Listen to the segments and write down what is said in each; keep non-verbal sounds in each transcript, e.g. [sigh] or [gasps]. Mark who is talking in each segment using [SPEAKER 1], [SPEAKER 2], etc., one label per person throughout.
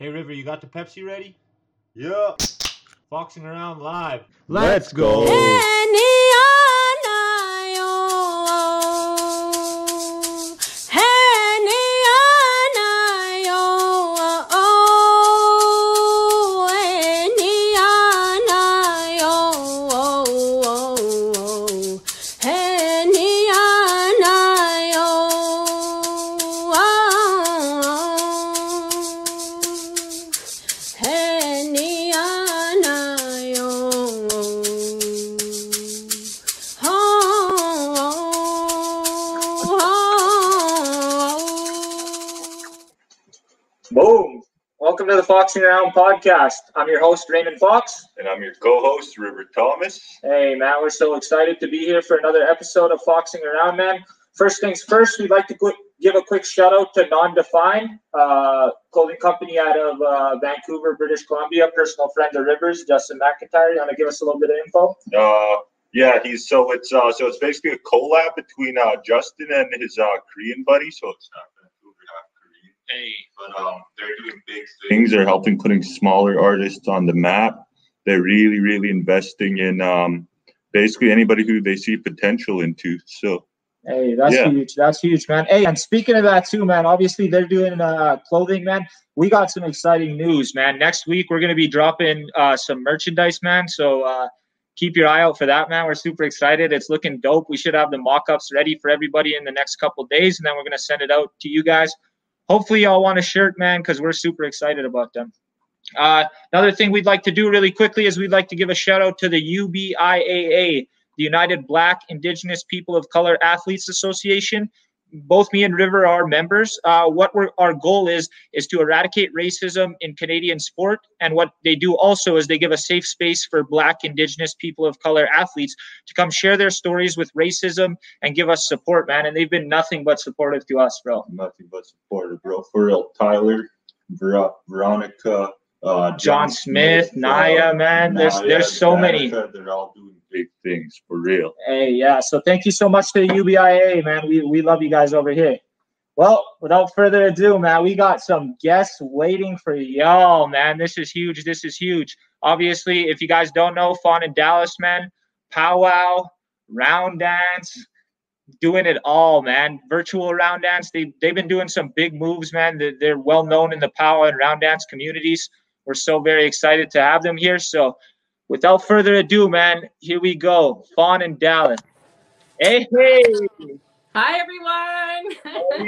[SPEAKER 1] Hey River, you got the Pepsi ready?
[SPEAKER 2] Yeah.
[SPEAKER 1] Foxing around live.
[SPEAKER 2] Let's go.
[SPEAKER 3] Boom. Welcome to the Foxing Around podcast. I'm your host, Raymond Fox.
[SPEAKER 2] And I'm your co-host, River Thomas.
[SPEAKER 3] Hey, man, we're so excited to be here for another episode of Foxing Around, man. First things first, we'd like to qu- give a quick shout out to Non-Defined, uh, clothing company out of uh, Vancouver, British Columbia, personal friend of Rivers, Justin McIntyre. You want to give us a little bit of info?
[SPEAKER 2] Uh, yeah, he's so it's uh so it's basically a collab between uh Justin and his uh Korean buddy. So it's not Vancouver, not Korean. Hey, but um they're doing big things. They're helping putting smaller artists on the map. They're really, really investing in um basically anybody who they see potential into. So
[SPEAKER 3] Hey, that's
[SPEAKER 2] Yeah.
[SPEAKER 3] huge. That's huge, man. Hey, and speaking of that too, man. Obviously, they're doing uh, clothing, man. We got some exciting news, man. Next week, we're gonna be dropping uh, some merchandise, man. So uh, keep your eye out for that, man. We're super excited. It's looking dope. We should have the mock-ups ready for everybody in the next couple days, and then we're gonna send it out to you guys. Hopefully, y'all want a shirt, man, because we're super excited about them. Uh, another thing we'd like to do really quickly is we'd like to give a shout out to the UBIAA, the United Black Indigenous People of Color Athletes Association. Both me and River are members. Uh, what our goal is is to eradicate racism in Canadian sport, and what they do also is they give a safe space for Black Indigenous people of color athletes to come share their stories with racism and give us support, man. And they've been nothing but supportive to us, bro.
[SPEAKER 2] nothing but supportive, bro. For real, Tyler, Ver- Veronica, uh,
[SPEAKER 3] John Smith, Naya, man. There's
[SPEAKER 2] Naya,
[SPEAKER 3] there's so many.
[SPEAKER 2] They're all doing big things for real.
[SPEAKER 3] Hey, yeah. So thank you so much to the UBIA, man. We we love you guys over here. Well, without further ado, man, we got some guests waiting for y'all, man. This is huge. This is huge. Obviously, if you guys don't know, Fawn and Dallas, man, powwow, round dance, doing it all, man. Virtual round dance. They they've been doing some big moves, man. They're, they're well known in the powwow and round dance communities. We're so very excited to have them here. So without further ado, man, here we go. Fawn and Dallas. Hey, hey.
[SPEAKER 4] Hi, everyone.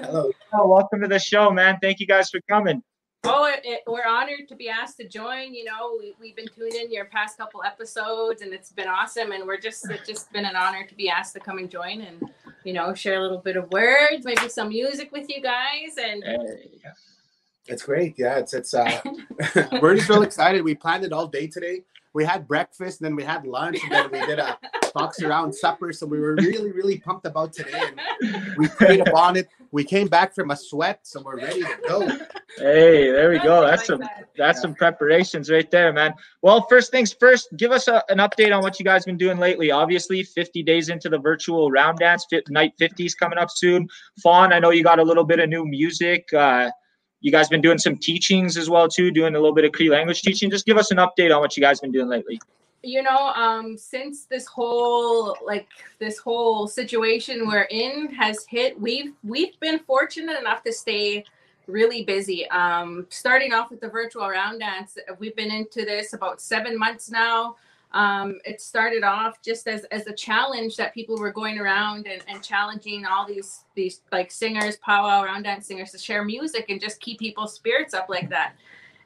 [SPEAKER 3] Hello. [laughs] Welcome to the show, man. Thank you guys for coming.
[SPEAKER 4] oh, it, it- we're honored to be asked to join. You know, we, we've been tuning in your past couple episodes, and it's been awesome. And we're just it's just been an honor to be asked to come and join, and you know, share a little bit of words, maybe some music with you guys. And
[SPEAKER 5] It's great. Yeah, it's it's uh [laughs] [laughs] we're just real excited. We planned it all day today. We had breakfast, and then we had lunch, and then we did a box around supper. So we were really, really pumped about today. And we prayed upon it. We came back from a sweat, so we're ready to go.
[SPEAKER 3] Hey, there we go. That's
[SPEAKER 4] like
[SPEAKER 3] some
[SPEAKER 4] that.
[SPEAKER 3] that's some preparations right there, man. Well, first things first, give us a, an update on what you guys been doing lately. Obviously, 50 days into the virtual round dance, fit, night 50s coming up soon. Fawn, I know you got a little bit of new music. Uh, you guys been doing some teachings as well too, doing a little bit of Cree language teaching. Just give us an update on what you guys been doing lately.
[SPEAKER 4] you know um since this whole like this whole situation we're in has hit we've we've been fortunate enough to stay really busy um starting off with the virtual round dance we've been into this about seven months now um it started off just as as a challenge that people were going around and, and challenging all these these like singers powwow round dance singers to share music and just keep people's spirits up like that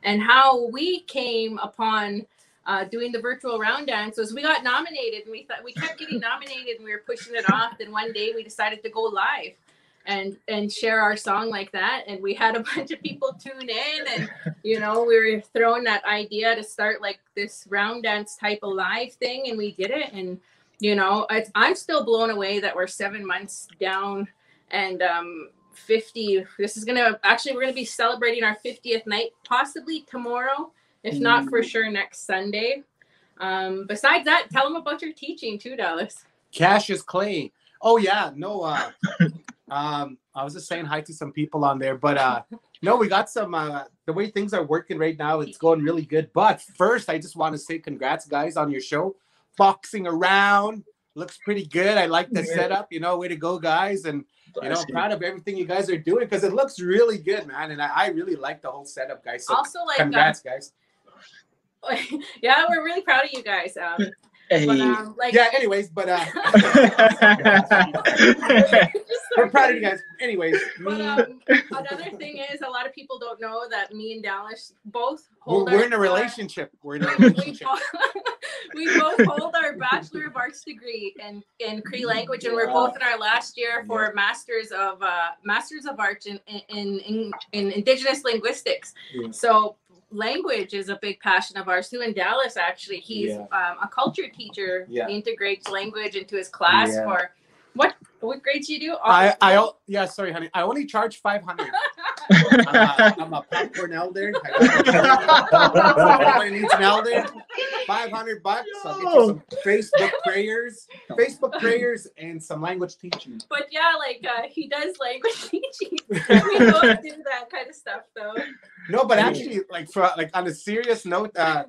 [SPEAKER 4] and how we came upon uh, doing the virtual round dance was we got nominated and we thought we kept getting [laughs] nominated and we were pushing it off. Then one day we decided to go live and and share our song like that. And we had a [laughs] bunch of people tune in and you know, we were throwing that idea to start like this round dance type of live thing and we did it. And you know, it's, I'm still blown away that we're seven months down and um 50 this is gonna actually we're gonna be celebrating our 50th night possibly tomorrow if not for sure next sunday um besides that tell them about your teaching too dallas
[SPEAKER 5] cash is Clay. Oh yeah, no. Uh, [laughs] um, I was just saying hi to some people on there, but uh, no, we got some. Uh, the way things are working right now, it's going really good. But first, I just want to say congrats, guys, on your show. Foxing around looks pretty good. I like the
[SPEAKER 3] Yeah.
[SPEAKER 5] setup. You know, way to go, guys. And you know, I'm proud of everything you guys are doing because it looks really good, man. And I, I really like the whole setup, guys. So
[SPEAKER 4] Also, like, um,
[SPEAKER 5] congrats, guys. [laughs]
[SPEAKER 4] yeah, we're really proud of you guys. Um,
[SPEAKER 3] Hey.
[SPEAKER 4] but, um, like,
[SPEAKER 5] Yeah. Anyways, but uh, [laughs] [laughs] we're proud of you guys. Anyways, [laughs]
[SPEAKER 4] But um, another thing is, a lot of people don't know that me and Dallas both
[SPEAKER 5] we're,
[SPEAKER 4] hold
[SPEAKER 5] we're
[SPEAKER 4] our,
[SPEAKER 5] in a relationship. We're in a
[SPEAKER 4] uh, we,
[SPEAKER 5] relationship.
[SPEAKER 4] both, we both hold our Bachelor of Arts degree in, in Cree language, and we're both in our last year for Masters of uh, Masters of Arts in in, in, in Indigenous linguistics.
[SPEAKER 5] Yeah.
[SPEAKER 4] So language is a big passion of ours too. In Dallas, actually, he's
[SPEAKER 5] Yeah.
[SPEAKER 4] um, a culture teacher.
[SPEAKER 5] Yeah.
[SPEAKER 4] He integrates language into his class
[SPEAKER 5] Yeah.
[SPEAKER 4] for what what grades do you do?
[SPEAKER 5] I I yeah, sorry, honey. I only charge 500. I'm [laughs] a, I'm a popcorn elder. Everybody needs an elder. 500 bucks. I'll get you some Facebook prayers, Facebook prayers, and some language teaching.
[SPEAKER 4] But yeah, like uh, he does language [laughs] teaching. [laughs] we both do that kind of stuff, though.
[SPEAKER 5] No, but actually, like for like on a serious note, uh,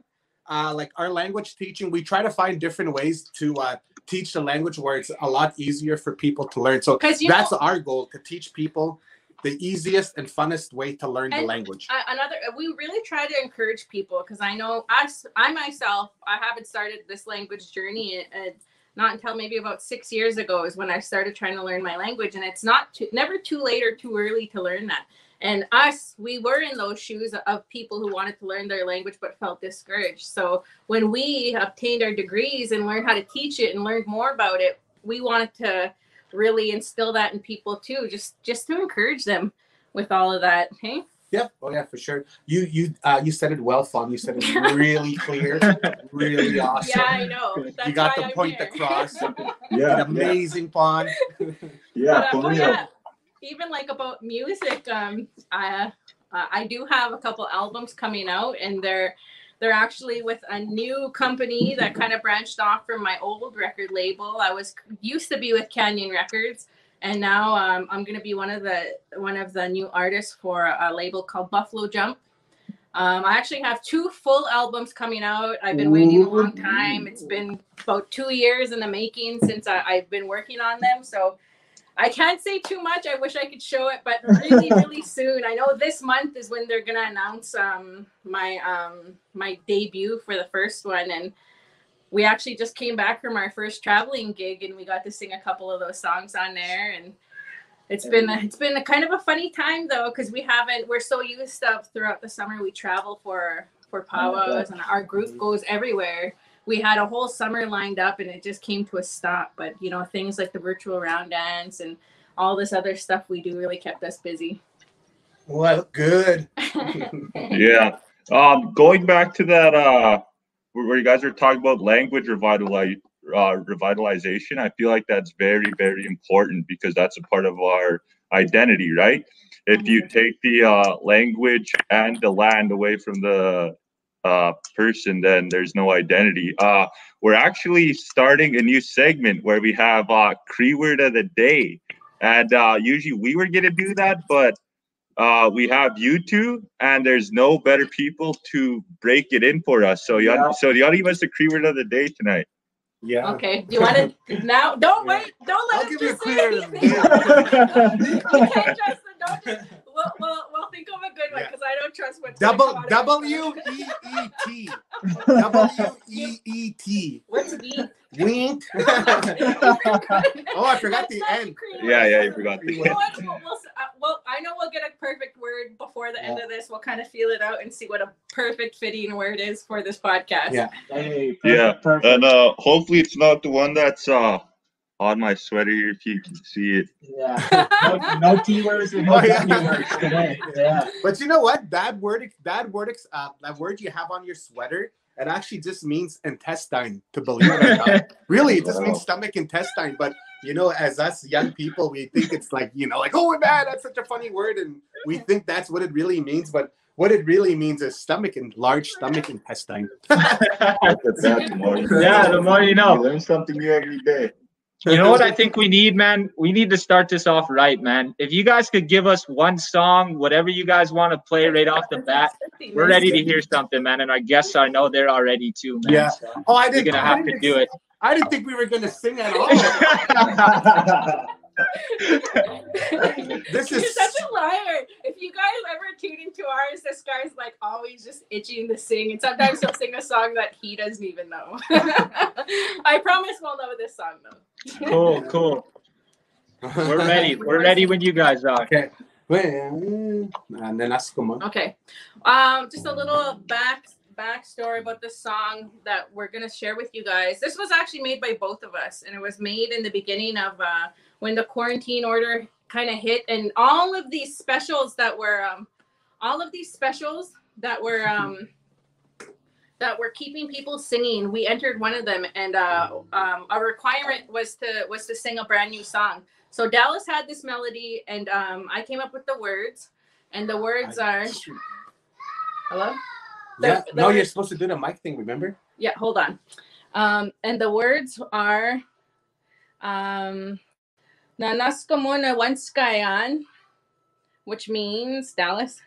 [SPEAKER 5] uh, like our language teaching, we try to find different ways to uh, teach the language where it's a lot easier for people to learn. So that's
[SPEAKER 4] know,
[SPEAKER 5] our goal to teach people the easiest and funnest way to learn the language.
[SPEAKER 4] another, we really try to encourage people because I know us, I myself, I haven't started this language journey. Uh, not until maybe about six years ago is when I started trying to learn my language, and it's not too, never too late or too early to learn that. And us, we were in those shoes of people who wanted to learn their language but felt discouraged. So when we obtained our degrees and learned how to teach it and learned more about it, we wanted to really instill that in people too, just just to encourage them with all of that. Hey,
[SPEAKER 5] Yeah, oh yeah, for sure. You you uh, you said it well, Fawn. You said it [laughs] really clear, really awesome.
[SPEAKER 4] yeah, I know. That's
[SPEAKER 5] you got the
[SPEAKER 4] I'm
[SPEAKER 5] point
[SPEAKER 4] here.
[SPEAKER 5] across. [laughs]
[SPEAKER 2] Yeah,
[SPEAKER 5] An amazing Fawn. [laughs]
[SPEAKER 2] yeah,
[SPEAKER 4] But, uh, oh, yeah. Even like about music, um, I uh, I do have a couple albums coming out, and they're they're actually with a new company that kind of branched off from my old record label. I was used to be with Canyon Records, and now um, I'm gonna be one of the one of the new artists for a label called Buffalo Jump. Um, I actually have two full albums coming out. I've been waiting a long time. It's been about two years in the making since I, I've been working on them. So I can't say too much. I wish I could show it, but really, [laughs] really soon. I know this month is when they're gonna announce um, my um, my debut for the first one, and we actually just came back from our first traveling gig, and we got to sing a couple of those songs on there, and it's been it's been a kind of a funny time though because we haven't we're so used to throughout the summer we travel for for powwows and our group goes everywhere we had a whole summer lined up and it just came to a stop but you know things like the virtual round dance and all this other stuff we do really kept us busy
[SPEAKER 5] Well, good. [laughs]
[SPEAKER 2] Yeah. Um, going back to that, uh, where where you guys are talking about language revitali- uh, revitalization, I feel like that's very, very important because that's a part of our identity, right? If you take the uh, language and the land away from the uh, person, then there's no identity. Uh, we're actually starting a new segment where we have uh, Cree word of the day, and uh, usually we were gonna do that, but uh, we have you two, and there's no better people to break it in for us. So, you
[SPEAKER 3] Yeah.
[SPEAKER 2] so you ought to give us the Cree word of the day tonight.
[SPEAKER 5] Yeah.
[SPEAKER 4] okay do you want to now don't wait don't let
[SPEAKER 5] I'll
[SPEAKER 4] him
[SPEAKER 5] give you a
[SPEAKER 4] just say
[SPEAKER 5] clear
[SPEAKER 4] anything. [laughs] okay justin don't just we'll, we'll, we'll think of a good one
[SPEAKER 5] Yeah.
[SPEAKER 4] because i don't trust what's gonna
[SPEAKER 5] Double
[SPEAKER 4] come out of his
[SPEAKER 5] W
[SPEAKER 4] mouth.
[SPEAKER 5] E E T. [laughs] W E E T.
[SPEAKER 4] what's beat
[SPEAKER 5] Wink. [laughs] oh, I forgot the end.
[SPEAKER 2] Yeah, yeah, you forgot the
[SPEAKER 4] You know what? We'll, we'll, uh, well, I know we'll get a perfect word before the end of this. We'll kind of feel it out and see what a perfect fitting word is for this podcast.
[SPEAKER 5] Yeah.
[SPEAKER 3] Hey, perfect,
[SPEAKER 2] Yeah,
[SPEAKER 3] perfect.
[SPEAKER 2] And uh, hopefully, it's not the one that's uh, on my sweater if you can see it.
[SPEAKER 3] yeah. [laughs] No, no T words and no
[SPEAKER 5] Oh, yeah.
[SPEAKER 3] W today. Yeah.
[SPEAKER 5] But you know what? That word, that word, uh, that word you have on your sweater, it actually just means intestine. To believe it or not, [laughs] really, it just means
[SPEAKER 2] Wow.
[SPEAKER 5] stomach intestine. But you know, as us young people, we think it's like you know, like oh man, that's such a funny word, and we think that's what it really means. But what it really means is stomach and large stomach intestine. [laughs]
[SPEAKER 2] That's that, the more you
[SPEAKER 3] Yeah, the more you
[SPEAKER 2] You
[SPEAKER 3] know.
[SPEAKER 2] learn something new every day.
[SPEAKER 3] You know what I think we need, man? We need to start this off right, man. If you guys could give us one song, whatever you guys want to play right off the bat, we're ready to hear something, man. And our guests, I know they're already too, man.
[SPEAKER 5] Yeah.
[SPEAKER 3] So
[SPEAKER 5] Oh, I
[SPEAKER 3] we're
[SPEAKER 5] didn't.
[SPEAKER 3] gonna have to do it.
[SPEAKER 5] I didn't think we were gonna sing at all. [laughs] [laughs] [laughs] This
[SPEAKER 4] You're
[SPEAKER 5] is-
[SPEAKER 4] such a liar. If you guys ever tune into ours, this guy's like always just itching to sing, and sometimes he'll sing a song that he doesn't even know. [laughs] I promise we'll know this song though.
[SPEAKER 3] Cool, cool. We're ready. [laughs] We're ready when you guys are.
[SPEAKER 5] Okay. And then ask them.
[SPEAKER 4] Okay. Um, just a little back backstory about the song that we're gonna share with you guys. This was actually made by both of us, and it was made in the beginning of uh, when the quarantine order kind of hit, and all of these specials that were, um, all of these specials that were. Um, that were keeping people singing. We entered one of them, and uh, um, a requirement was to was to sing a brand new song. So Dallas had this melody, and um, I came up with the words, and the words are. Hello.
[SPEAKER 5] Yeah.
[SPEAKER 4] The-
[SPEAKER 5] No,
[SPEAKER 4] the-
[SPEAKER 5] you're supposed to do the mic thing. Remember?
[SPEAKER 4] Yeah, hold on. Um, and the words are um Nanas muna which means Dallas.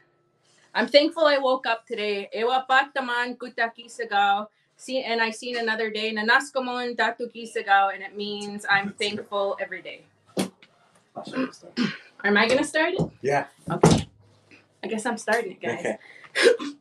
[SPEAKER 4] I'm thankful I woke up today. Ewa pat taman kutaki sagaw. See, and I seen another day. Nanas ko mun tatuki sagaw, and it means I'm thankful every day. Am I gonna start it?
[SPEAKER 5] Yeah.
[SPEAKER 4] Okay. I guess I'm starting it, guys.
[SPEAKER 5] Okay. [laughs]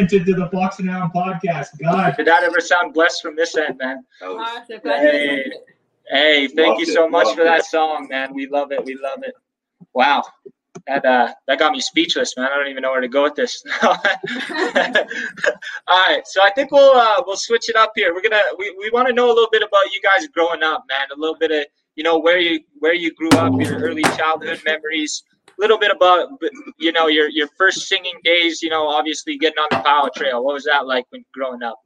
[SPEAKER 1] whole new element into the Foxing Around podcast. God.
[SPEAKER 3] Did that ever sound blessed from this end, man? [laughs]
[SPEAKER 2] Was-
[SPEAKER 4] Awesome.
[SPEAKER 3] Hey, hey, thank you so
[SPEAKER 2] it,
[SPEAKER 3] much
[SPEAKER 2] loved
[SPEAKER 3] for that song, man. We love it. We love it. Wow. That uh that got me speechless, man. I don't even know where to go with this. [laughs] [laughs] All right, so I think we'll uh we'll switch it up here. We're gonna we, we want to know a little bit about you guys growing up, man. A little bit of you know where you where you grew up, your early childhood memories. Little bit about you know your your first singing days. You know, obviously getting on the powwow trail. What was that like when growing up?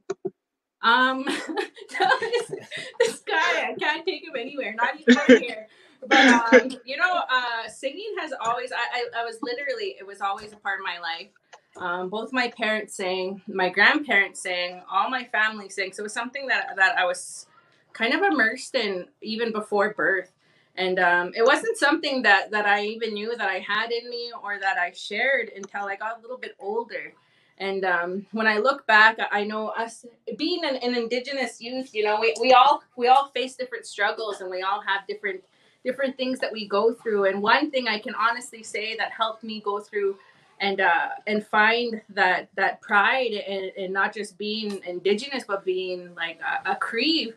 [SPEAKER 4] Um, [laughs] this, this guy, I can't take him anywhere, not even here. But um, you know, uh, singing has always. I, I, I was literally. It was always a part of my life. Um, both my parents sang, my grandparents sang, all my family sang. So it was something that that I was kind of immersed in even before birth. And um, it wasn't something that that I even knew that I had in me or that I shared until I got a little bit older. And um, when I look back, I know us being an, an indigenous youth, you know, we, we all we all face different struggles and we all have different different things that we go through. And one thing I can honestly say that helped me go through and uh, and find that that pride and, not just being indigenous but being like a, a Cree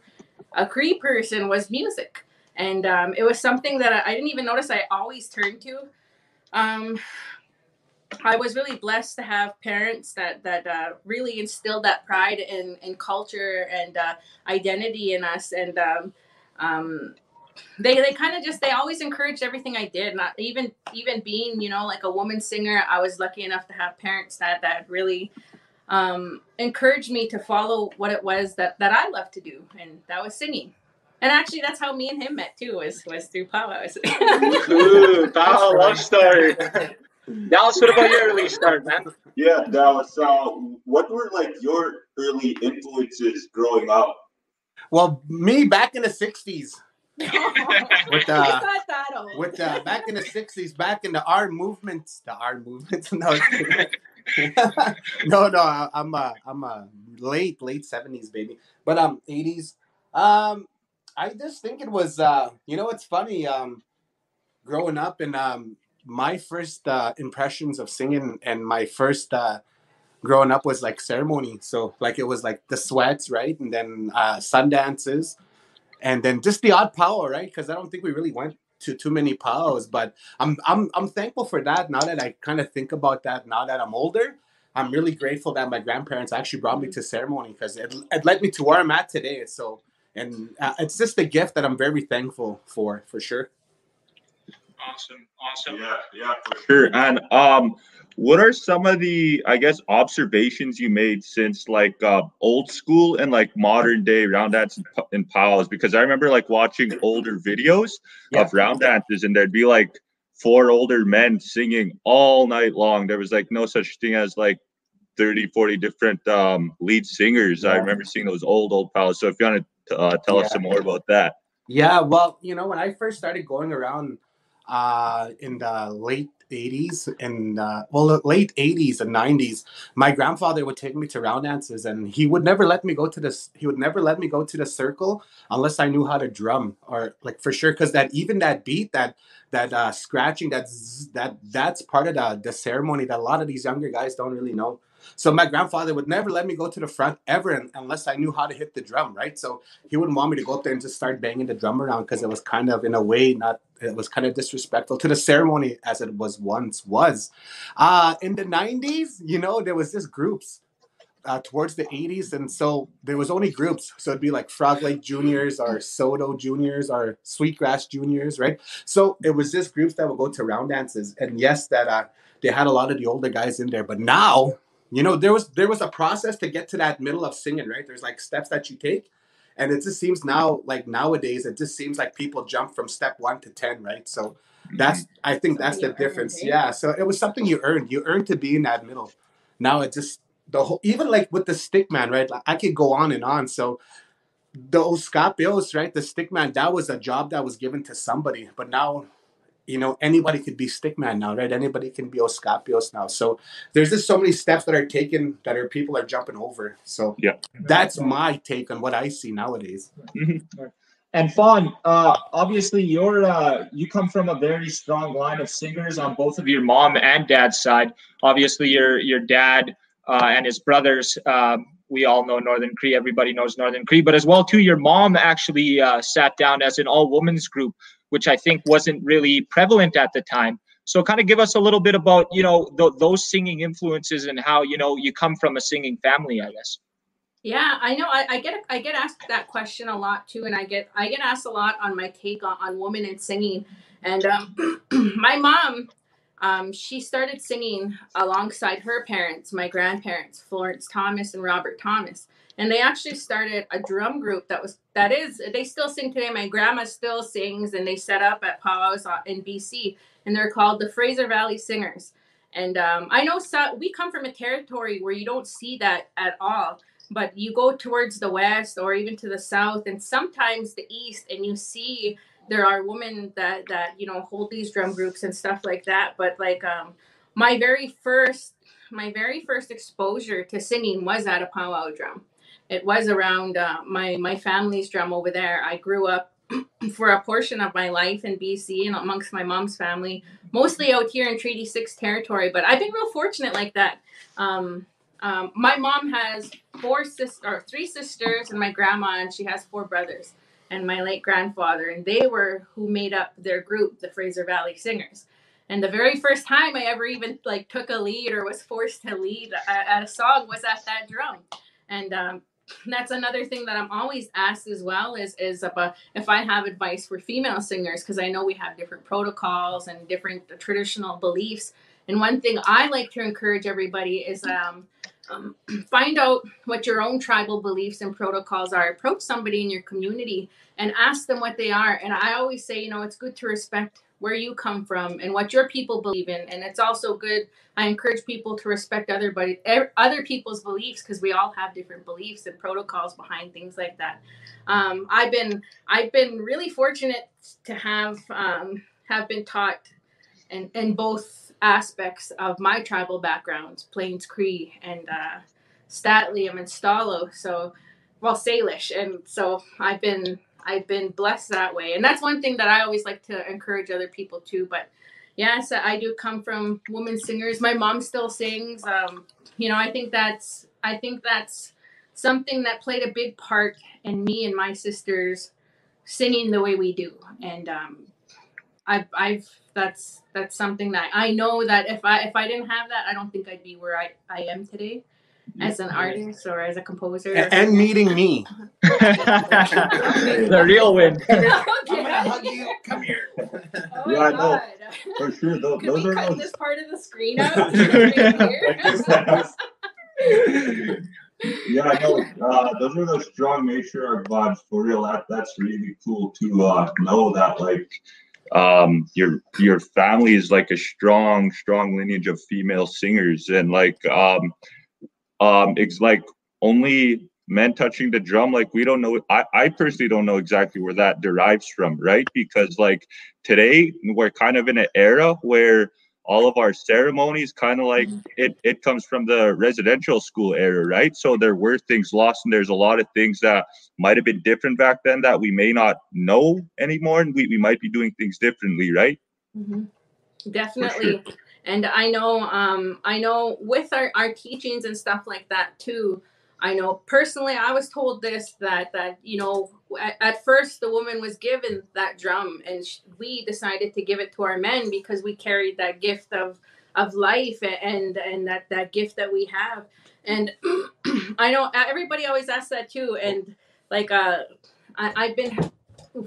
[SPEAKER 4] a Cree person was music. And um, it was something that I, I didn't even notice I always turned to. Um, I was really blessed to have parents that that uh, really instilled that pride in, in culture and uh, identity in us, and um, um, they they kind of just they always encouraged everything I did. Not even even being you know like a woman singer, I was lucky enough to have parents that that really um, encouraged me to follow what it was that that I loved to do, and that was singing. And actually, that's how me and him met too. Was was through powwows.
[SPEAKER 3] Ooh, powwow love story. Dallas, what about your early start, man?
[SPEAKER 2] Yeah, Dallas. Uh, what were like your early influences growing up?
[SPEAKER 5] Well, me back in the '60s, [laughs] with
[SPEAKER 4] It's
[SPEAKER 5] uh,
[SPEAKER 4] that
[SPEAKER 5] with uh, back in the '60s, back in the art movements, the art movements. [laughs] No, [laughs] no, no. I- I'm uh, I'm a late late '70s baby, but um '80s. Um, I just think it was uh, you know, it's funny. Um, growing up and um, my first uh, impressions of singing and my first uh, growing up was like ceremony. So like it was like the sweats, right, and then uh, sun dances, and then just the odd powwow, right? Because I don't think we really went to too many powwows, but I'm I'm I'm thankful for that. Now that I kind of think about that, now that I'm older, I'm really grateful that my grandparents actually brought me to ceremony because it, it led me to where I'm at today. So, and uh, it's just a gift that I'm very thankful for, for sure.
[SPEAKER 3] Awesome, awesome.
[SPEAKER 2] Yeah, yeah, for sure. And um, what are some of the, I guess, observations you made since like uh, old school and like modern day round dance and, p- pals? Because I remember like watching older videos
[SPEAKER 5] Yeah.
[SPEAKER 2] of round dances, and there'd be like four older men singing all night long. There was like no such thing as like 30, 40 different um, lead singers. I remember seeing those old, old pals. So if you want to uh, tell
[SPEAKER 5] Yeah.
[SPEAKER 2] us some more about that.
[SPEAKER 5] Yeah, well, you know, when I first started going around uh, in the late 80s and uh, well, the late 80s and 90s, my grandfather would take me to round dances and he would never let me go to this. He would never let me go to the circle unless I knew how to drum or like for sure. Cause that even that beat, that that uh, scratching, that's that that's part of the, the ceremony that a lot of these younger guys don't really know. So my grandfather would never let me go to the front ever unless I knew how to hit the drum, right? So he wouldn't want me to go up there and just start banging the drum around because it was kind of in a way not it was kind of disrespectful to the ceremony as it was once was. Uh in the 90s, you know, there was just groups uh, towards the 80s and so there was only groups so it'd be like frog lake juniors or soto juniors or sweetgrass juniors right so it was just groups that would go to round dances and yes that uh, they had a lot of the older guys in there but now you know there was there was a process to get to that middle of singing right? There's like steps that you take and it just seems now like nowadays it just seems like people jump from step one to 10 right? So mm-hmm. that's i think that's the
[SPEAKER 4] Something earned,
[SPEAKER 5] difference yeah so it was something you earned. You earned to be in that middle. Now it just the whole even like with the stick man right? Like i could go on and on. So the Oscapios, right? The stick man, that was a job that was given to somebody. But now, you know, anybody could be stickman now, right? Anybody can be Oscapios now. So there's just so many steps that are taken that are people are jumping over. So
[SPEAKER 2] Yeah.
[SPEAKER 5] that's my take on what I see nowadays.
[SPEAKER 3] And Fawn, uh, obviously you're uh, you come from a very strong line of singers on both of your mom and dad's side. Obviously, your your dad uh, and his brothers. Um, we all know Northern Cree. Everybody knows Northern Cree, but as well too, your mom actually uh, sat down as an all women's group, which I think wasn't really prevalent at the time. So, kind of give us a little bit about you know th- those singing influences and how you know you come from a singing family. I guess.
[SPEAKER 4] Yeah, I know. I, I get I get asked that question a lot too, and I get I get asked a lot on my take on, on women and singing. And um, [clears throat] my mom, um, she started singing alongside her parents, my grandparents, Florence Thomas and Robert Thomas, and they actually started a drum group that was that is they still sing today. My grandma still sings, and they set up at powwows in BC, and they're called the Fraser Valley Singers. And um, I know so, we come from a territory where you don't see that at all but you go towards the west or even to the south and sometimes the east and you see there are women that that you know hold these drum groups and stuff like that but like um my very first my very first exposure to singing was at a powwow drum it was around uh, my my family's drum over there. I grew up [clears throat] for a portion of my life in bc and amongst my mom's family mostly out here in treaty 6 territory but i've been real fortunate like that. Um um, my mom has four sisters or three sisters and my grandma and she has four brothers and my late grandfather and they were who made up their group the fraser valley singers. And the very first time i ever even like took a lead or was forced to lead at a song was at that drum. And um, that's another thing that i'm always asked as well is is about if i have advice for female singers because i know we have different protocols and different traditional beliefs and one thing i like to encourage everybody is um, um, [clears throat] find out what your own tribal beliefs and protocols are. Approach somebody in your community and ask them what they are. And I always say, you know, it's good to respect where you come from and what your people believe in. And it's also good. I encourage people to respect other buddy, other people's beliefs because we all have different beliefs and protocols behind things like that. Um, I've been I've been really fortunate to have um, have been taught in, in both aspects of my tribal backgrounds, Plains Cree and uh, Statliam and Stalo. So, well, Salish, and so I've been I've been blessed that way, and that's one thing that I always like to encourage other people too. But yes, I do come from women singers. My mom still sings. Um, you know, I think that's I think that's something that played a big part in me and my sisters singing the way we do, and um, I've I've that's that's something that I know that if I if I didn't have that, I don't think I'd be where I I am today as an artist or as a composer.
[SPEAKER 5] And, and meeting me. [laughs]
[SPEAKER 3] the real win. [laughs]
[SPEAKER 5] I'm gonna hug you. Come here. [laughs]
[SPEAKER 4] Oh
[SPEAKER 2] Yeah, I know.
[SPEAKER 4] God.
[SPEAKER 2] For sure, those,
[SPEAKER 4] Can
[SPEAKER 2] those
[SPEAKER 4] we
[SPEAKER 2] are
[SPEAKER 4] cut
[SPEAKER 2] those.
[SPEAKER 4] this part of the screen out? Right
[SPEAKER 2] yeah, I know. Uh, those are the strong matriarch vibes for real. That that's really cool to uh, know that like um your your family is like a strong strong lineage of female singers and like um um it's like only men touching the drum like we don't know I, I personally don't know exactly where that derives from right? Because like today we're kind of in an era where all of our ceremonies kind of like it it comes from the residential school era right? So there were things lost and there's a lot of things that might have been different back then that we may not know anymore and we, we might be doing things differently right?
[SPEAKER 4] Mhm. Definitely. And I know, um, I know with our, our teachings and stuff like that too. I know personally, I was told this that that you know at, at first the woman was given that drum, and we decided to give it to our men because we carried that gift of of life and and that that gift that we have. And [clears throat] I know everybody always asks that too. And like uh, I, I've been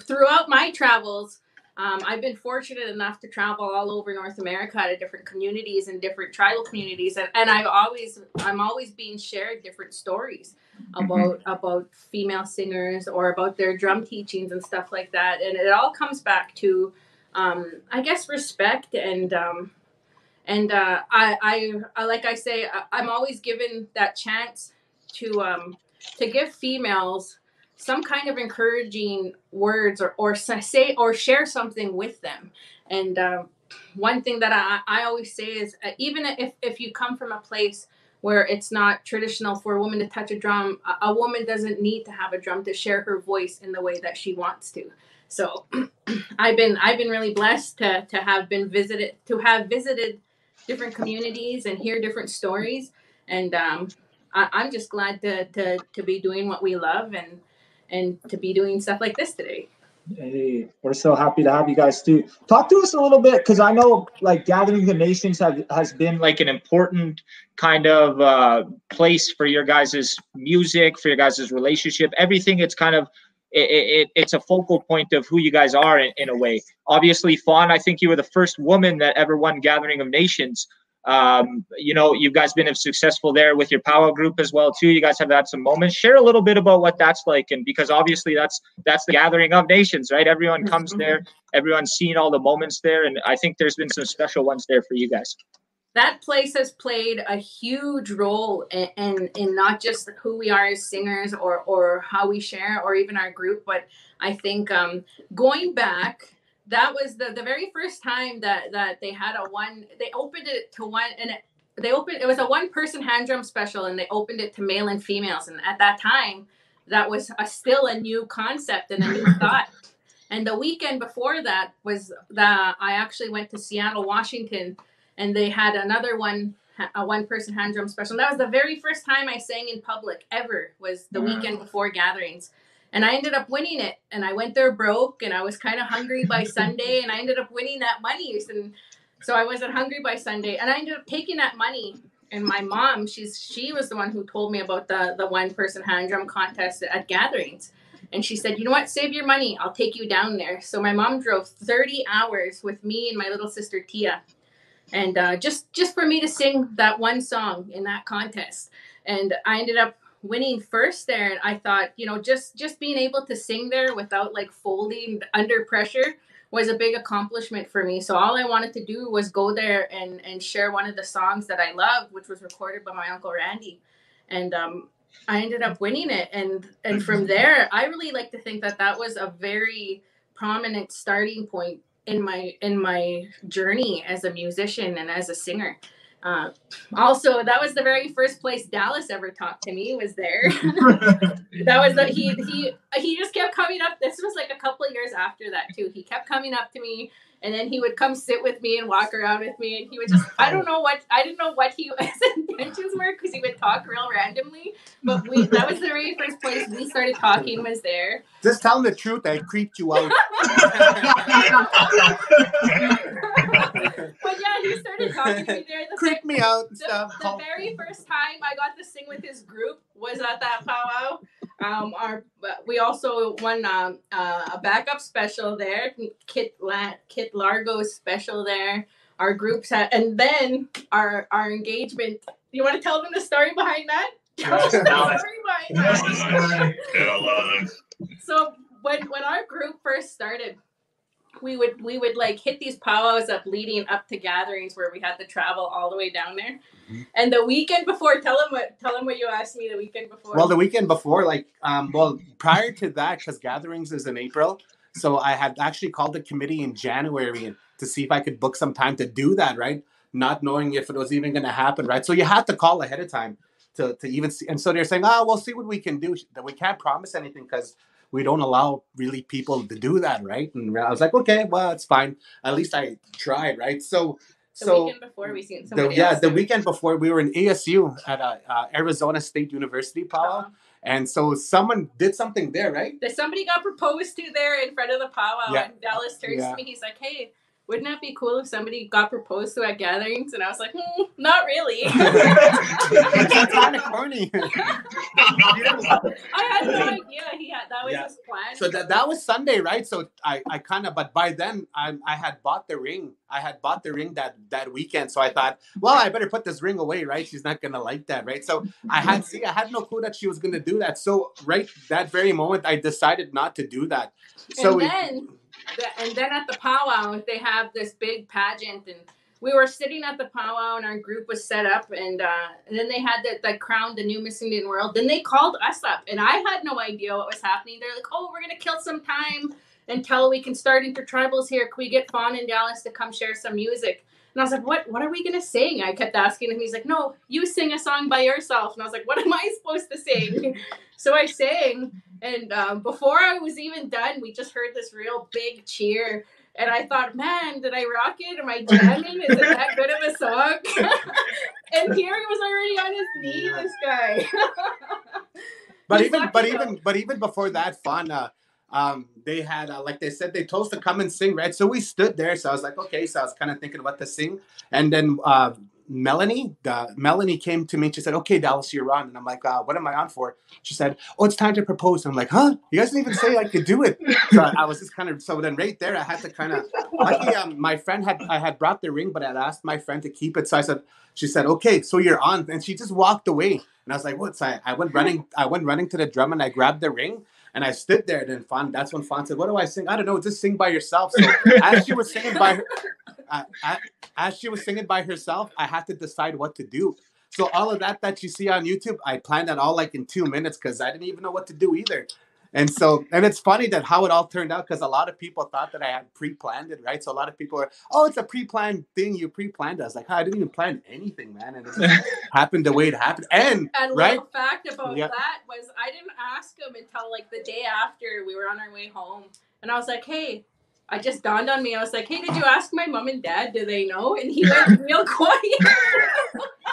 [SPEAKER 4] throughout my travels. Um, I've been fortunate enough to travel all over North America to different communities and different tribal communities, and, and I've always I'm always being shared different stories about about female singers or about their drum teachings and stuff like that, and it all comes back to um, I guess respect and um, and uh, I, I I like I say I, I'm always given that chance to um, to give females some kind of encouraging words or, or say or share something with them. And um, one thing that I, I always say is uh, even if, if you come from a place where it's not traditional for a woman to touch a drum a, a woman doesn't need to have a drum to share her voice in the way that she wants to. So [clears throat] i've been i've been really blessed to, to have been visited to have visited different communities and hear different stories. And um, I, i'm just glad to, to to be doing what we love and and to be doing stuff like this today.
[SPEAKER 3] Hey, we're so happy to have you guys too. Talk to us a little bit because I know like Gathering the Nations have has been like an important kind of uh, place for your guys' music, for your guys' relationship. Everything it's kind of it, it, it's a focal point of who you guys are in, in a way. Obviously, Fawn, I think you were the first woman that ever won Gathering of Nations. Um, you know, you guys been successful there with your powwow group as well too. You guys have had some moments. Share a little bit about what that's like, and because obviously that's that's the gathering of nations, right? Everyone comes there, everyone's seen all the moments there, and I think there's been some special ones there for you guys.
[SPEAKER 4] That place has played a huge role in, in, in not just who we are as singers or or how we share or even our group, but I think um, going back that was the, the very first time that that they had a one they opened it to one and it, they opened it was a one person hand drum special and they opened it to male and females. And at that time that was a, still a new concept and a new [laughs] thought. And the weekend before that was the i actually went to seattle washington and they had another one a one person hand drum special. And that was the very first time i sang in public ever was the weekend before gatherings and I ended up winning it. And I went there broke, and I was kind of hungry by [laughs] Sunday, and I ended up winning that money. And so I wasn't hungry by Sunday, and I ended up taking that money. And my mom, she's she was the one who told me about the the one person hand drum contest at gatherings. And she said, "You know what? Save your money. I'll take you down there." So my mom drove 30 hours with me and my little sister Tia, and uh, just just for me to sing that one song in that contest. and I ended up winning first there. And I thought, you know, just just being able to sing there without like folding under pressure was a big accomplishment for me. So all I wanted to do was go there and and share one of the songs that I loved, which was recorded by my uncle Randy, and um, I ended up winning it. And and from there, I really like to think that that was a very prominent starting point in my in my journey as a musician and as a singer. Uh, also, that was the very first place Dallas ever talked to me. Was there? [laughs] that was the he he he just kept coming up. This was like a couple of years after that too. He kept coming up to me, and then he would come sit with me and walk around with me, and he would just I don't know what I didn't know what he [laughs] his intentions were because he would talk real randomly. But we that was the very first place we started talking was there.
[SPEAKER 5] Just tell him the truth. I creeped you out. [laughs] [laughs]
[SPEAKER 4] but yeah, he started talking to me there. The
[SPEAKER 5] Creep me out and
[SPEAKER 4] the,
[SPEAKER 5] stuff.
[SPEAKER 4] the very first time I got to sing with his group was at that powwow. Um, our we also won um, uh, a backup special there, Kit La- Kit Largo's special there. Our groups had, and then our our engagement. You want to tell them the story behind that?
[SPEAKER 1] Yes,
[SPEAKER 4] them the
[SPEAKER 1] tell us.
[SPEAKER 4] story behind that.
[SPEAKER 1] story. [laughs]
[SPEAKER 2] Yeah, a lot of
[SPEAKER 4] So when when our group first started, we would we would like hit these powwows up leading up to gatherings where we had to travel all the way down there.
[SPEAKER 5] Mhm.
[SPEAKER 4] And the weekend before, tell them what tell them what you asked me the weekend before.
[SPEAKER 5] Well, the weekend before, like, um, well, prior to that, because gatherings is in April, so I had actually called the committee in January and to see if I could book some time to do that, right? Not knowing if it was even going to happen, right? So you had to call ahead of time to, to even see. And so they're saying, oh, we'll see what we can do. That we can't promise anything because we don't allow really people to do that, right? And I was like, okay, well, it's fine. At least I tried, right? So,
[SPEAKER 4] the
[SPEAKER 5] so
[SPEAKER 4] weekend before we seen
[SPEAKER 5] the, yeah,
[SPEAKER 4] else
[SPEAKER 5] the weekend before we were in ASU at uh, uh, Arizona State University, Powwow.
[SPEAKER 4] Uh-huh.
[SPEAKER 5] And so someone did something there, right?
[SPEAKER 4] That somebody got proposed to there in front of the powwow,
[SPEAKER 5] Yeah.
[SPEAKER 4] and Dallas turns
[SPEAKER 5] Yeah.
[SPEAKER 4] to me. He's like, "Hey, wouldn't that be cool if somebody got proposed to at gatherings?" And I was like, hmm, "Not really."
[SPEAKER 5] It's kind of corny.
[SPEAKER 4] I had no idea he had that was
[SPEAKER 5] Yeah.
[SPEAKER 4] his plan.
[SPEAKER 5] so that, that was Sunday, right? So I, I kind of, but by then I, I had bought the ring. I had bought the ring that that weekend. So I thought, well, I better put this ring away, right? She's not gonna like that, right? So I had see, I had no clue that she was gonna do that. So right that very moment, I decided not to do that. So
[SPEAKER 4] and
[SPEAKER 5] it-
[SPEAKER 4] then, and then at the powwow, they have this big pageant, and we were sitting at the powwow, and our group was set up, and, uh, and then they had that that crown the new Miss Indian World. Then they called us up, and I had no idea what was happening. They're like, "Oh, we're gonna kill some time until we can start intertribals here. Can we get Fawn and Dallas to come share some music?" And I was like, "What? What are we gonna sing?" I kept asking him. He's like, "No, you sing a song by yourself." And I was like, "What am I supposed to sing?" [laughs] so I sang, and um, before I was even done, we just heard this real big cheer. And I thought, man, did I rock it? Am I jamming? Is it that good of a song? [laughs] and here he was already on his knee, this guy. [laughs]
[SPEAKER 5] but
[SPEAKER 4] He's
[SPEAKER 5] even but even but even before that fun uh um they had uh, like they said they told us to come and sing right? So we stood there. So i was like okay. So i was kind of thinking what to sing. And then uh melanie the melanie came to me and she said okay dallas you're on. And i'm like uh, what am i on for? She said oh it's time to propose. I'm like huh? You guys didn't even say i could do it. So i was just kind of so then right there i had to kind of um, my friend had i had brought the ring but i had asked my friend to keep it. So i said she said okay so you're on. And she just walked away. And I was like, "What?" So I, I went running. I went running to the drum and I grabbed the ring and I stood there. And then Fawn, that's when Fawn said, "What do I sing?" I don't know. Just sing by yourself. So [laughs] as she was singing by her, uh, uh, as she was singing by herself, I had to decide what to do. So all of that that you see on YouTube, I planned that all like in two minutes because I didn't even know what to do either. And so, and it's funny that how it all turned out because a lot of people thought that I had pre-planned it, right? So a lot of people are, oh, it's a pre-planned thing. You pre-planned. it." I was like, "Huh, I didn't even plan anything, man, and it [laughs] happened the way it happened. And
[SPEAKER 4] And
[SPEAKER 5] right,
[SPEAKER 4] little fact about
[SPEAKER 5] Yeah.
[SPEAKER 4] that was I didn't ask him until like the day after we were on our way home. And I was like, hey, I just dawned on me. I was like, hey, did you ask my mom and dad? Do they know? And he went [laughs] real quiet.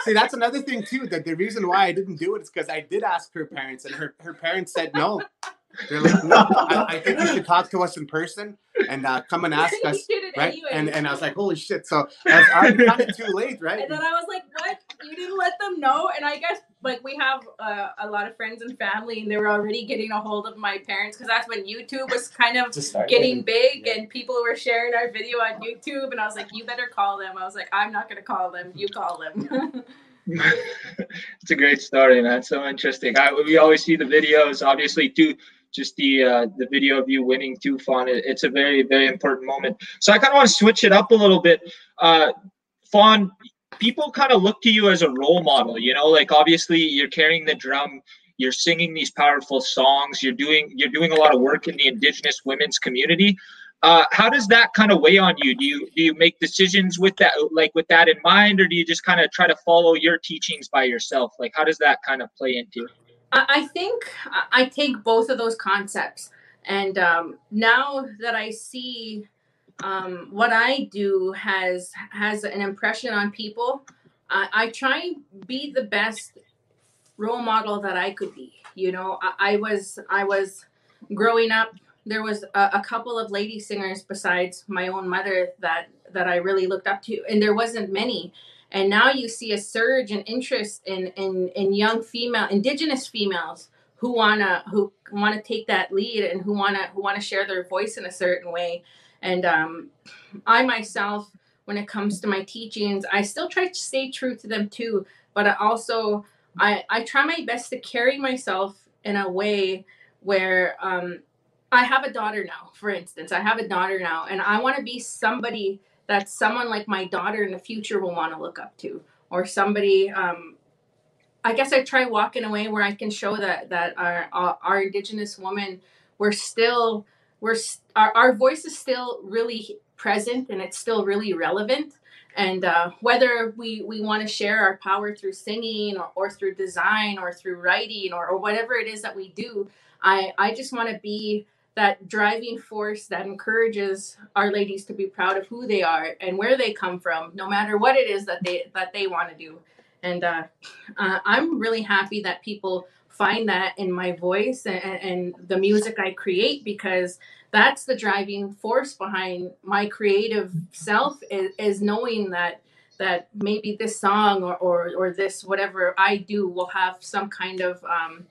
[SPEAKER 5] See, that's another thing too. That the reason why I didn't do it is because I did ask her parents, and her, her parents said no. They're like, no, I, I think you should talk to us in person and uh, come and [laughs] ask us, right?
[SPEAKER 4] anyway.
[SPEAKER 5] And and I was like, holy shit! So I was already kind of too late, right?
[SPEAKER 4] And then I was like, "What? You didn't let them know?" And I guess like we have uh, a lot of friends and family, and they were already getting a hold of my parents because that's when YouTube was kind of
[SPEAKER 5] Just
[SPEAKER 4] getting big,
[SPEAKER 5] Yeah.
[SPEAKER 4] and people were sharing our video on YouTube. And I was like, "You better call them." I was like, "I'm not gonna call them. You call them." [laughs]
[SPEAKER 3] it's a great story, man. So interesting. I, we always see the videos. Obviously, too, just the uh, the video of you winning too, Fawn. It, it's a very very important moment. So I kind of want to switch it up a little bit. Uh, Fawn, people kind of look to you as a role model. You know, like obviously you're carrying the drum. You're singing these powerful songs. You're doing you're doing a lot of work in the Indigenous women's community. Uh, how does that kind of weigh on you? Do you do you make decisions with that like with that in mind, or do you just kind of try to follow your teachings by yourself? Like how does that kind of play into? it?
[SPEAKER 4] I think I take both of those concepts, and um, now that I see um, what I do has has an impression on people, I, I try and be the best role model that I could be. You know, I, I was I was growing up there was a, a, couple of lady singers besides my own mother that that I really looked up to, and there wasn't many. And now you see a surge in interest in in, in young female indigenous females who wanna who wanna take that lead and who wanna who wanna share their voice in a certain way. And um, I myself, when it comes to my teachings, I still try to stay true to them too. But I also I I try my best to carry myself in a way where um, I have a daughter now, for instance. I have a daughter now, and I want to be somebody that someone like my daughter in the future will want to look up to, or somebody. Um, I guess I try walking away where I can show that that our our, indigenous woman, we're still we're our, our voice is still really present and it's still really relevant. And uh, whether we, we want to share our power through singing or, or through design or through writing or, or whatever it is that we do, I, I just want to be that driving force that encourages our ladies to be proud of who they are and where they come from, no matter what it is that they that they want to do. And uh, uh, I'm really happy that people find that in my voice and, and the music I create because that's the driving force behind my creative self is, is knowing that that maybe this song or, or, or this whatever I do will have some kind of um,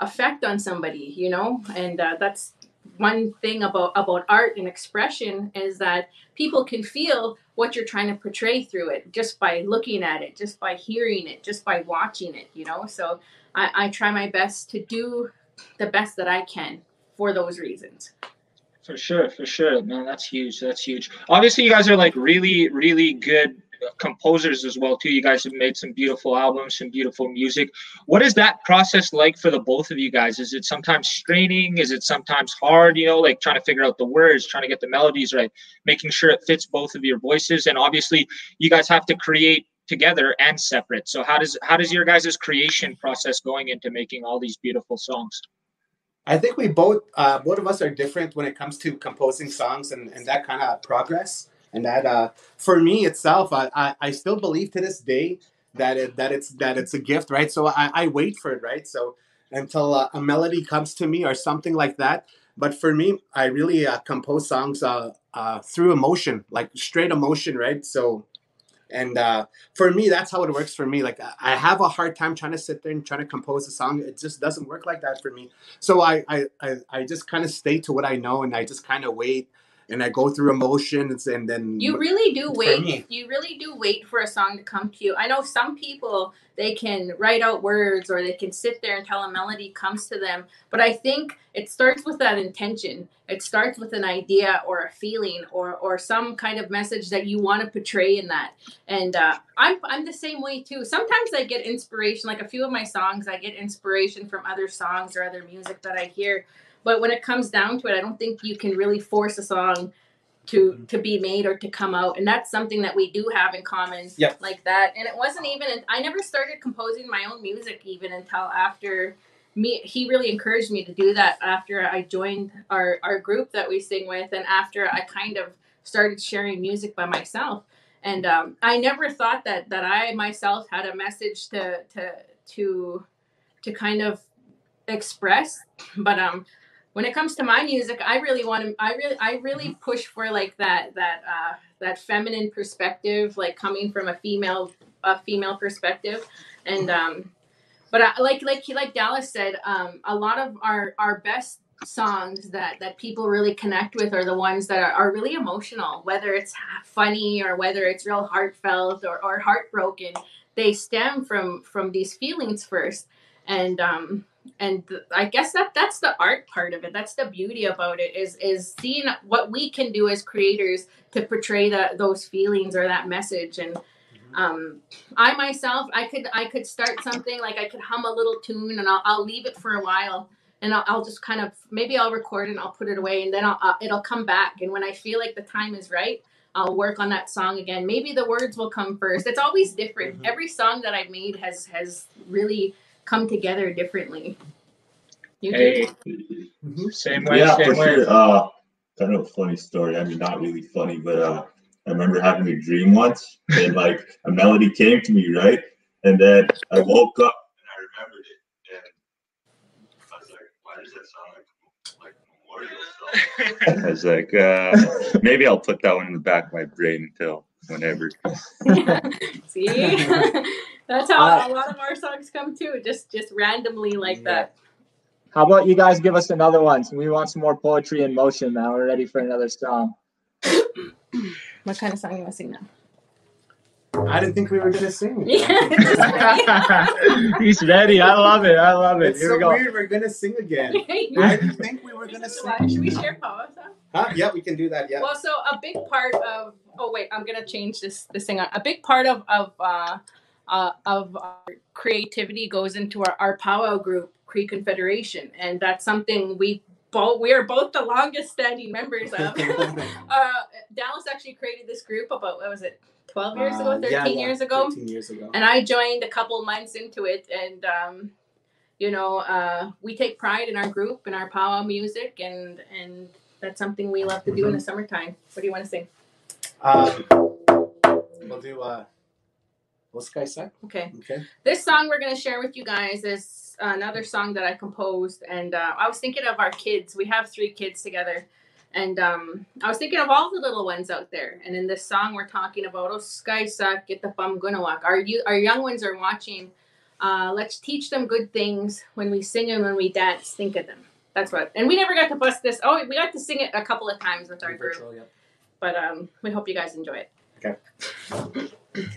[SPEAKER 4] effect on somebody, you know, and uh, that's one thing about about art and expression is that people can feel what you're trying to portray through it just by looking at it just by hearing it just by watching it you know? So i, I try my best to do the best that i can for those reasons.
[SPEAKER 3] For sure for sure. Man that's huge that's huge. Obviously you guys are like really really good composers as well too. You guys have made some beautiful albums, some beautiful music. What is that process like for the both of you guys? Is it sometimes straining? Is it sometimes hard? You know, like trying to figure out the words, trying to get the melodies right, making sure it fits both of your voices, and obviously you guys have to create together and separate. So how does how does your guys' creation process going into making all these beautiful songs?
[SPEAKER 5] I think we both uh, both of us are different when it comes to composing songs and, and that kind of progress and that uh, for me itself, I, I, I still believe to this day that it that it's that it's a gift, right? So I, I wait for it, right? So until uh, a melody comes to me or something like that. But for me, I really uh, compose songs uh, uh, through emotion, like straight emotion, right? So, and uh, for me, that's how it works for me. Like I have a hard time trying to sit there and trying to compose a song. It just doesn't work like that for me. So I I I, I just kind of stay to what I know, and I just kind of wait and I go through emotions and then
[SPEAKER 4] you really do wait. You really do wait for a song to come to you. I know some people they can write out words or they can sit there until a melody comes to them, but I think it starts with that intention. It starts with an idea or a feeling or or some kind of message that you want to portray in that. And uh, I'm I'm the same way too. Sometimes I get inspiration, like a few of my songs, I get inspiration from other songs or other music that I hear but when it comes down to it, I don't think you can really force a song to mm-hmm. to be made or to come out and that's something that we do have in common
[SPEAKER 5] yep.
[SPEAKER 4] like that and it wasn't even i never started composing my own music even until after me he really encouraged me to do that after i joined our our group that we sing with and after i kind of started sharing music by myself and um, i never thought that that i myself had a message to to to to kind of express but um when it comes to my music, I really want to. I really, I really mm-hmm. push for like that that uh, that feminine perspective, like coming from a female a female perspective, and um, but I, like like like Dallas said, um, a lot of our our best songs that that people really connect with are the ones that are, are really emotional, whether it's funny or whether it's real heartfelt or, or heartbroken. they stem from from these feelings first and um and th- i guess that that's the art part of it that's the beauty about it is is seeing what we can do as creators to portray that those feelings or that message and um i myself i could i could start something like i could hum a little tune and i'll, I'll leave it for a while and I'll, I'll just kind of maybe i'll record and i'll put it away and then I'll, uh, it'll come back and when i feel like the time is right I'll work on that song again. Maybe the words will come first. It's always different.
[SPEAKER 5] Mhm.
[SPEAKER 4] Every song that I've made has has really come together differently. You
[SPEAKER 3] Hey,
[SPEAKER 4] too?
[SPEAKER 5] Mhm.
[SPEAKER 3] same way,
[SPEAKER 2] Yeah, for
[SPEAKER 3] same way.
[SPEAKER 2] sure. Uh, kind of a funny story. I mean, not really funny, but uh, I remember having a dream once, and like a melody came to me, right? And then I woke up and I remembered it, and I was like, "Why does that sound like like memorial song?" I was like, uh, [laughs] "Maybe I'll put that one in the back of my brain until whenever." [laughs]
[SPEAKER 4] See, [laughs] that's how
[SPEAKER 3] Uh,
[SPEAKER 4] a lot of our songs come too. Just just randomly like
[SPEAKER 5] Yeah.
[SPEAKER 4] that.
[SPEAKER 3] How about you guys give us another one? We want some more poetry in motion, man. We're ready for another song. [coughs]
[SPEAKER 4] What kind of song you want to sing now?
[SPEAKER 5] I didn't think we were gonna sing. [laughs]
[SPEAKER 4] Yeah. [laughs]
[SPEAKER 3] He's ready. I love it. I love it.
[SPEAKER 5] It's
[SPEAKER 3] Here
[SPEAKER 5] so
[SPEAKER 3] we go.
[SPEAKER 5] weird. We're gonna sing again. [laughs] I didn't think we were gonna sing.
[SPEAKER 4] Should we share power song?
[SPEAKER 5] Huh? Yeah, we can do that. Yeah.
[SPEAKER 4] Well, so a big part of oh wait, I'm gonna change this this thing. A big part of of uh, uh, of our creativity goes into our, our powwow group, Cree Confederation, and that's something we both we are both the longest standing members of. [laughs] [laughs] uh, Dallas actually created this group about what was it, 12 years ago,
[SPEAKER 5] Uh,
[SPEAKER 4] 13
[SPEAKER 5] yeah, yeah,
[SPEAKER 4] years ago,
[SPEAKER 5] 13 years ago.
[SPEAKER 4] and I joined a couple months into it, and um, you know, uh, we take pride in our group and our powwow music, and and that's something we love to do in the summertime. What do you want to sing?
[SPEAKER 5] Um, we'll do. Uh, what's Sky?
[SPEAKER 4] Okay,
[SPEAKER 5] Okay.
[SPEAKER 4] this song we're gonna share with you guys is another song that I composed, and uh, I was thinking of our kids. We have three kids together. And um, I was thinking of all the little ones out there, and in this song we're talking about oh sky suck get the bum gunawak. Our you our young ones are watching. Uh, let's teach them good things when we sing and when we dance. Think of them. That's what. And we never got to bust this. Oh, we got to sing it a couple of times with our group,
[SPEAKER 5] Virtual, yeah.
[SPEAKER 4] but um, we hope you guys enjoy it.
[SPEAKER 5] Okay. [laughs] What's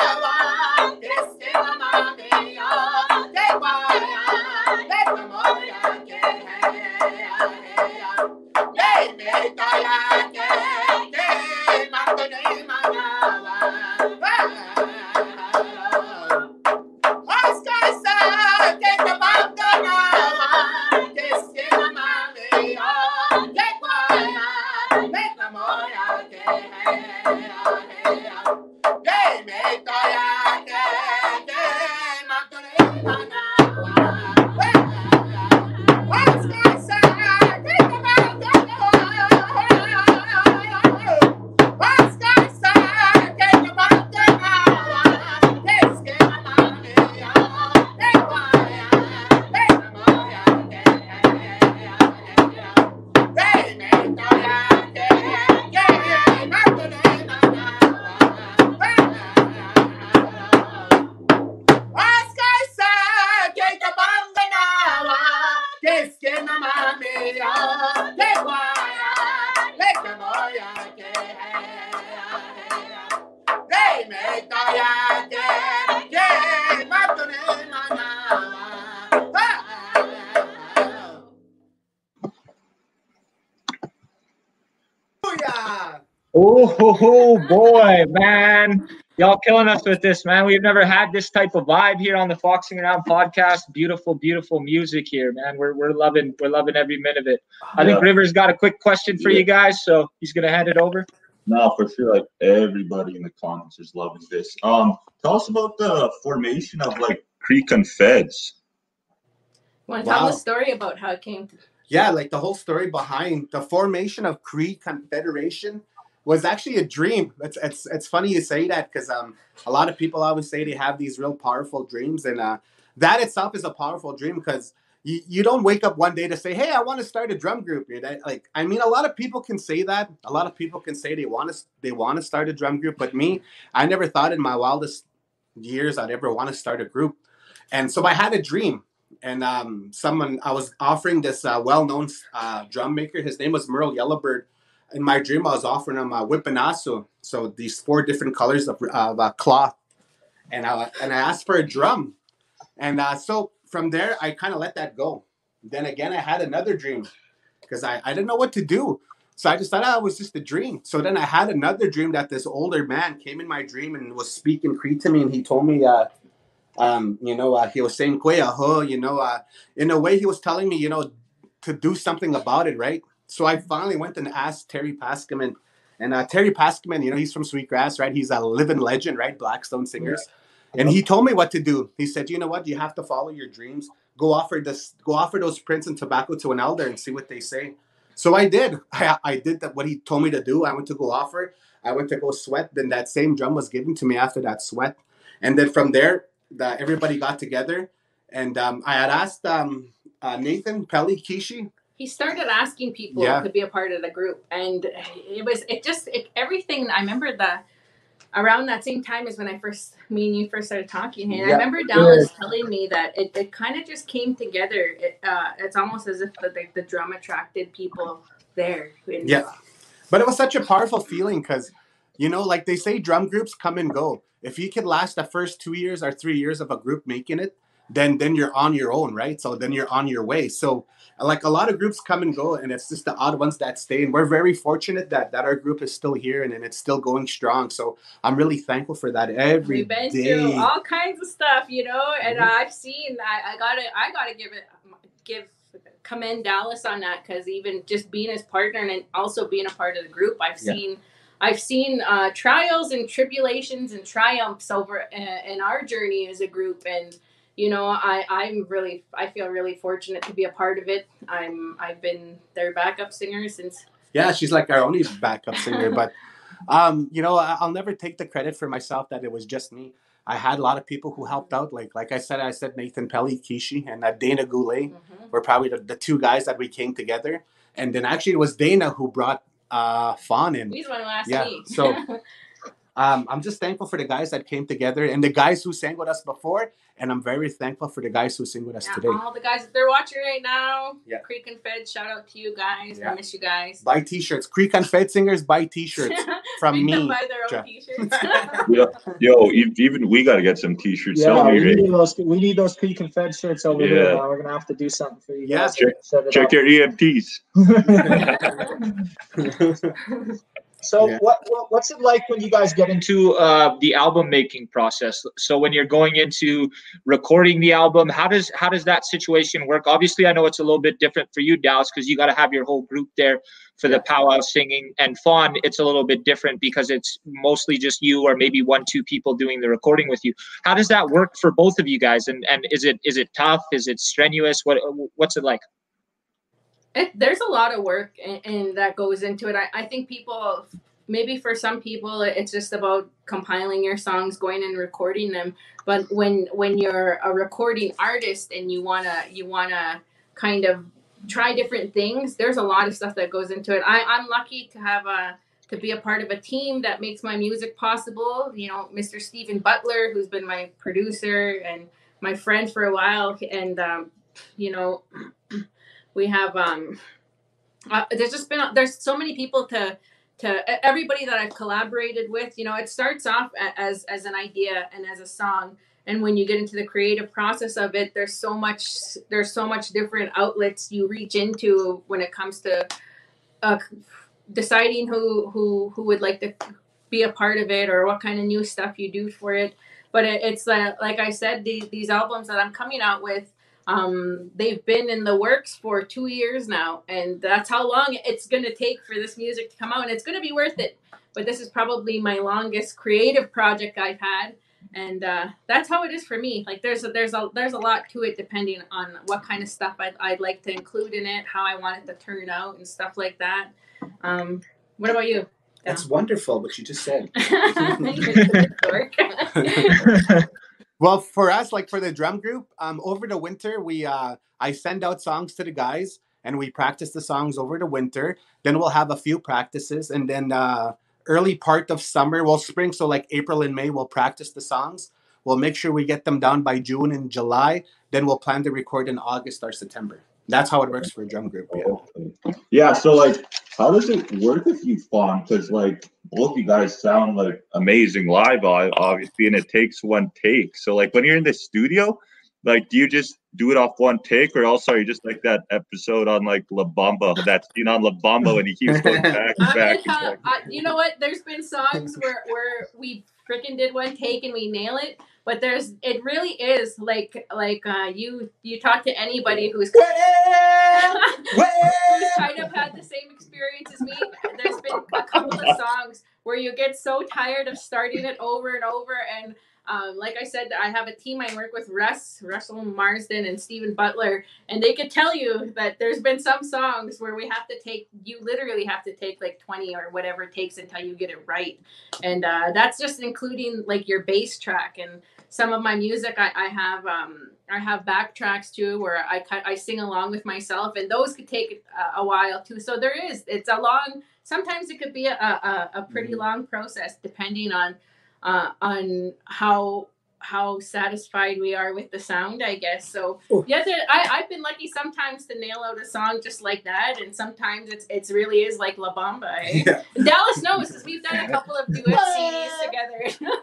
[SPEAKER 3] Y'all killing us with this, man. We've never had this type of vibe here on the Foxing Around podcast. Beautiful, beautiful music here, man. We're, we're loving we're loving every minute of it. I think Rivers got a quick question for you guys, so he's gonna hand it over.
[SPEAKER 2] No, for sure. Like everybody in the comments is loving this. Um, tell us about the formation of like Cree Confeds.
[SPEAKER 4] You want to tell
[SPEAKER 5] Wow.
[SPEAKER 4] the story about how it came? To-
[SPEAKER 5] Yeah, like the whole story behind the formation of Cree Confederation was actually a dream. It's it's it's funny you say that because um a lot of people always say they have these real powerful dreams, and uh, that itself is a powerful dream because you, you don't wake up one day to say, "Hey, I want to start a drum group." That, like, I mean, a lot of people can say that. A lot of people can say they want to they want to start a drum group, but me, I never thought in my wildest years I'd ever want to start a group. And so I had a dream, and um, someone I was offering this uh, well-known uh, drum maker. His name was Merle Yellowbird. In my dream, I was offering him a whipinasu, so these four different colors of, of uh, cloth, and I and I asked for a drum, and uh, so from there I kind of let that go. Then again, I had another dream because I, I didn't know what to do. So I just thought oh, it was just a dream. So then I had another dream that this older man came in my dream and was speaking Cree to me, and he told me, uh, um, you know, uh, he was saying "Kuya you know, uh, in a way he was telling me, you know, to do something about it, right? So I finally went and asked Terry Paskemin, and uh, Terry Paskemin, you know, he's from Sweetgrass, right? He's a living legend, right? Blackstone Singers. And he told me what to do. He said, you know what? You have to follow your dreams. Go offer this, go offer those prints and tobacco to an elder and see what they say. So I did. [laughs] I, I did that what he told me to do. I went to go offer. I went to go sweat. Then that same drum was given to me after that sweat. And then from there, the, everybody got together. And um, I had asked um, uh, Nathan Pelly Kishi
[SPEAKER 4] he started asking people yeah. to be a part of the group and it was it just it, everything i remember the around that same time is when i first me and you first started talking and yeah. i remember dallas yeah. telling me that it, it kind of just came together it, uh, it's almost as if the, the, the drum attracted people there
[SPEAKER 5] yeah but it was such a powerful feeling because you know like they say drum groups come and go if you could last the first two years or three years of a group making it then then you're on your own right so then you're on your way so like a lot of groups come and go and it's just the odd ones that stay and we're very fortunate that that our group is still here and, and it's still going strong so i'm really thankful for that every We've been day. through
[SPEAKER 4] all kinds of stuff you know and mm-hmm. i've seen I, I gotta i gotta give it give commend dallas on that because even just being his partner and also being a part of the group i've yeah. seen I've seen uh, trials and tribulations and triumphs over uh, in our journey as a group, and you know, I I'm really I feel really fortunate to be a part of it. I'm I've been their backup singer since.
[SPEAKER 5] Yeah, she's like our only backup singer, but um, you know, I'll never take the credit for myself that it was just me. I had a lot of people who helped out. Like like I said, I said Nathan Pelly, Kishi, and uh, Dana Goulet mm-hmm. were probably the, the two guys that we came together. And then actually it was Dana who brought uh Fawn in.
[SPEAKER 4] He's one asked
[SPEAKER 5] yeah,
[SPEAKER 4] me.
[SPEAKER 5] so [laughs] um, I'm just thankful for the guys that came together and the guys who sang with us before. And I'm very thankful for the guys who sing with us
[SPEAKER 4] yeah,
[SPEAKER 5] today.
[SPEAKER 4] All the guys that they're watching right now. Yeah. Cree Confed, shout out to you guys. Yeah. I miss you guys.
[SPEAKER 5] Buy t-shirts. Cree Confed singers buy t-shirts [laughs] from me.
[SPEAKER 4] buy their own t-shirts. [laughs]
[SPEAKER 2] yo, yo, even we got to get some t-shirts.
[SPEAKER 3] Yeah, we need, those, we need those Cree Confed shirts over yeah. here. We're going to have to do something for you
[SPEAKER 5] yeah.
[SPEAKER 3] guys.
[SPEAKER 2] Check, check your EMTs. [laughs]
[SPEAKER 3] So yeah. what, what, what's it like when you guys get into uh, the album making process? So when you're going into recording the album, how does how does that situation work? Obviously, I know it's a little bit different for you, Dallas, because you got to have your whole group there for the powwow singing and Fawn. It's a little bit different because it's mostly just you or maybe one two people doing the recording with you. How does that work for both of you guys? And and is it is it tough? Is it strenuous? What what's it like?
[SPEAKER 4] It, there's a lot of work and, that goes into it. I, I think people maybe for some people it's just about compiling your songs going and recording them. But when when you're a recording artist and you want to you want to kind of try different things there's a lot of stuff that goes into it. I, i'm lucky to have a to be a part of a team that makes my music possible. You know mr stephen butler who's been my producer and my friend for a while and um, you know we have um uh, there's just been there's so many people to to everybody that I've collaborated with. You know, it starts off as as an idea and as a song, and when you get into the creative process of it, there's so much there's so much different outlets you reach into when it comes to uh, deciding who who who would like to be a part of it or what kind of new stuff you do for it. But it, it's uh, like I said, the, these albums that I'm coming out with um, they've been in the works for two years now, and that's how long it's going to take for this music to come out, and it's going to be worth it. But this is probably my longest creative project I've had, and uh, that's how it is for me. Like there's a, there's a there's a lot to it depending on what kind of stuff I'd, I'd like to include in it, how I want it to turn out, and stuff like that. Um, what about you?
[SPEAKER 5] That's wonderful what you just said. [laughs] [laughs] [laughs] Well, for us, like for the drum group, um, over the winter, we uh, I send out songs to the guys and we practice the songs over the winter. Then we'll have a few practices, and then uh, early part of summer, well, spring, so like April and May, we'll practice the songs. We'll make sure we get them down by June and July. Then we'll plan to record in August or September. That's how it works for a drum group. Yeah.
[SPEAKER 2] Yeah. So like, how does it work with you, Fawn? Because like both you guys sound like amazing live, obviously, and it takes one take. So like when you're in the studio, like do you just do it off one take, or also are you just like that episode on like La Bamba, that scene on La Bamba when he keeps [laughs] going back and
[SPEAKER 4] I
[SPEAKER 2] back
[SPEAKER 4] mean,
[SPEAKER 2] and back?
[SPEAKER 4] uh, you know what? There's been songs where where we freaking did one take and we nail it, but there's it really is like like uh, you you talk to anybody who's who's kind of had the same experience as me. There's been a couple of songs where you get so tired of starting it over and over. And um, like I said, I have a team I work with, Russ, Russell Marsden, and Stephen Butler, and they could tell you that there's been some songs where we have to take, you literally have to take like 20 or whatever it takes until you get it right. And uh, that's just including like your bass track and some of my music I, I have um I have backtracks too where I cut I sing along with myself and those could take a, a while too so there is it's a long sometimes it could be a, a, a pretty
[SPEAKER 5] Mhm.
[SPEAKER 4] long process depending on uh, on how how satisfied we are with the sound I guess so
[SPEAKER 5] Oh.
[SPEAKER 4] yeah I, I've been lucky sometimes to nail out a song just like that and sometimes it's it's really is like La Bamba eh? [laughs]
[SPEAKER 5] Yeah.
[SPEAKER 4] Dallas knows because we've done a couple of duet CDs together.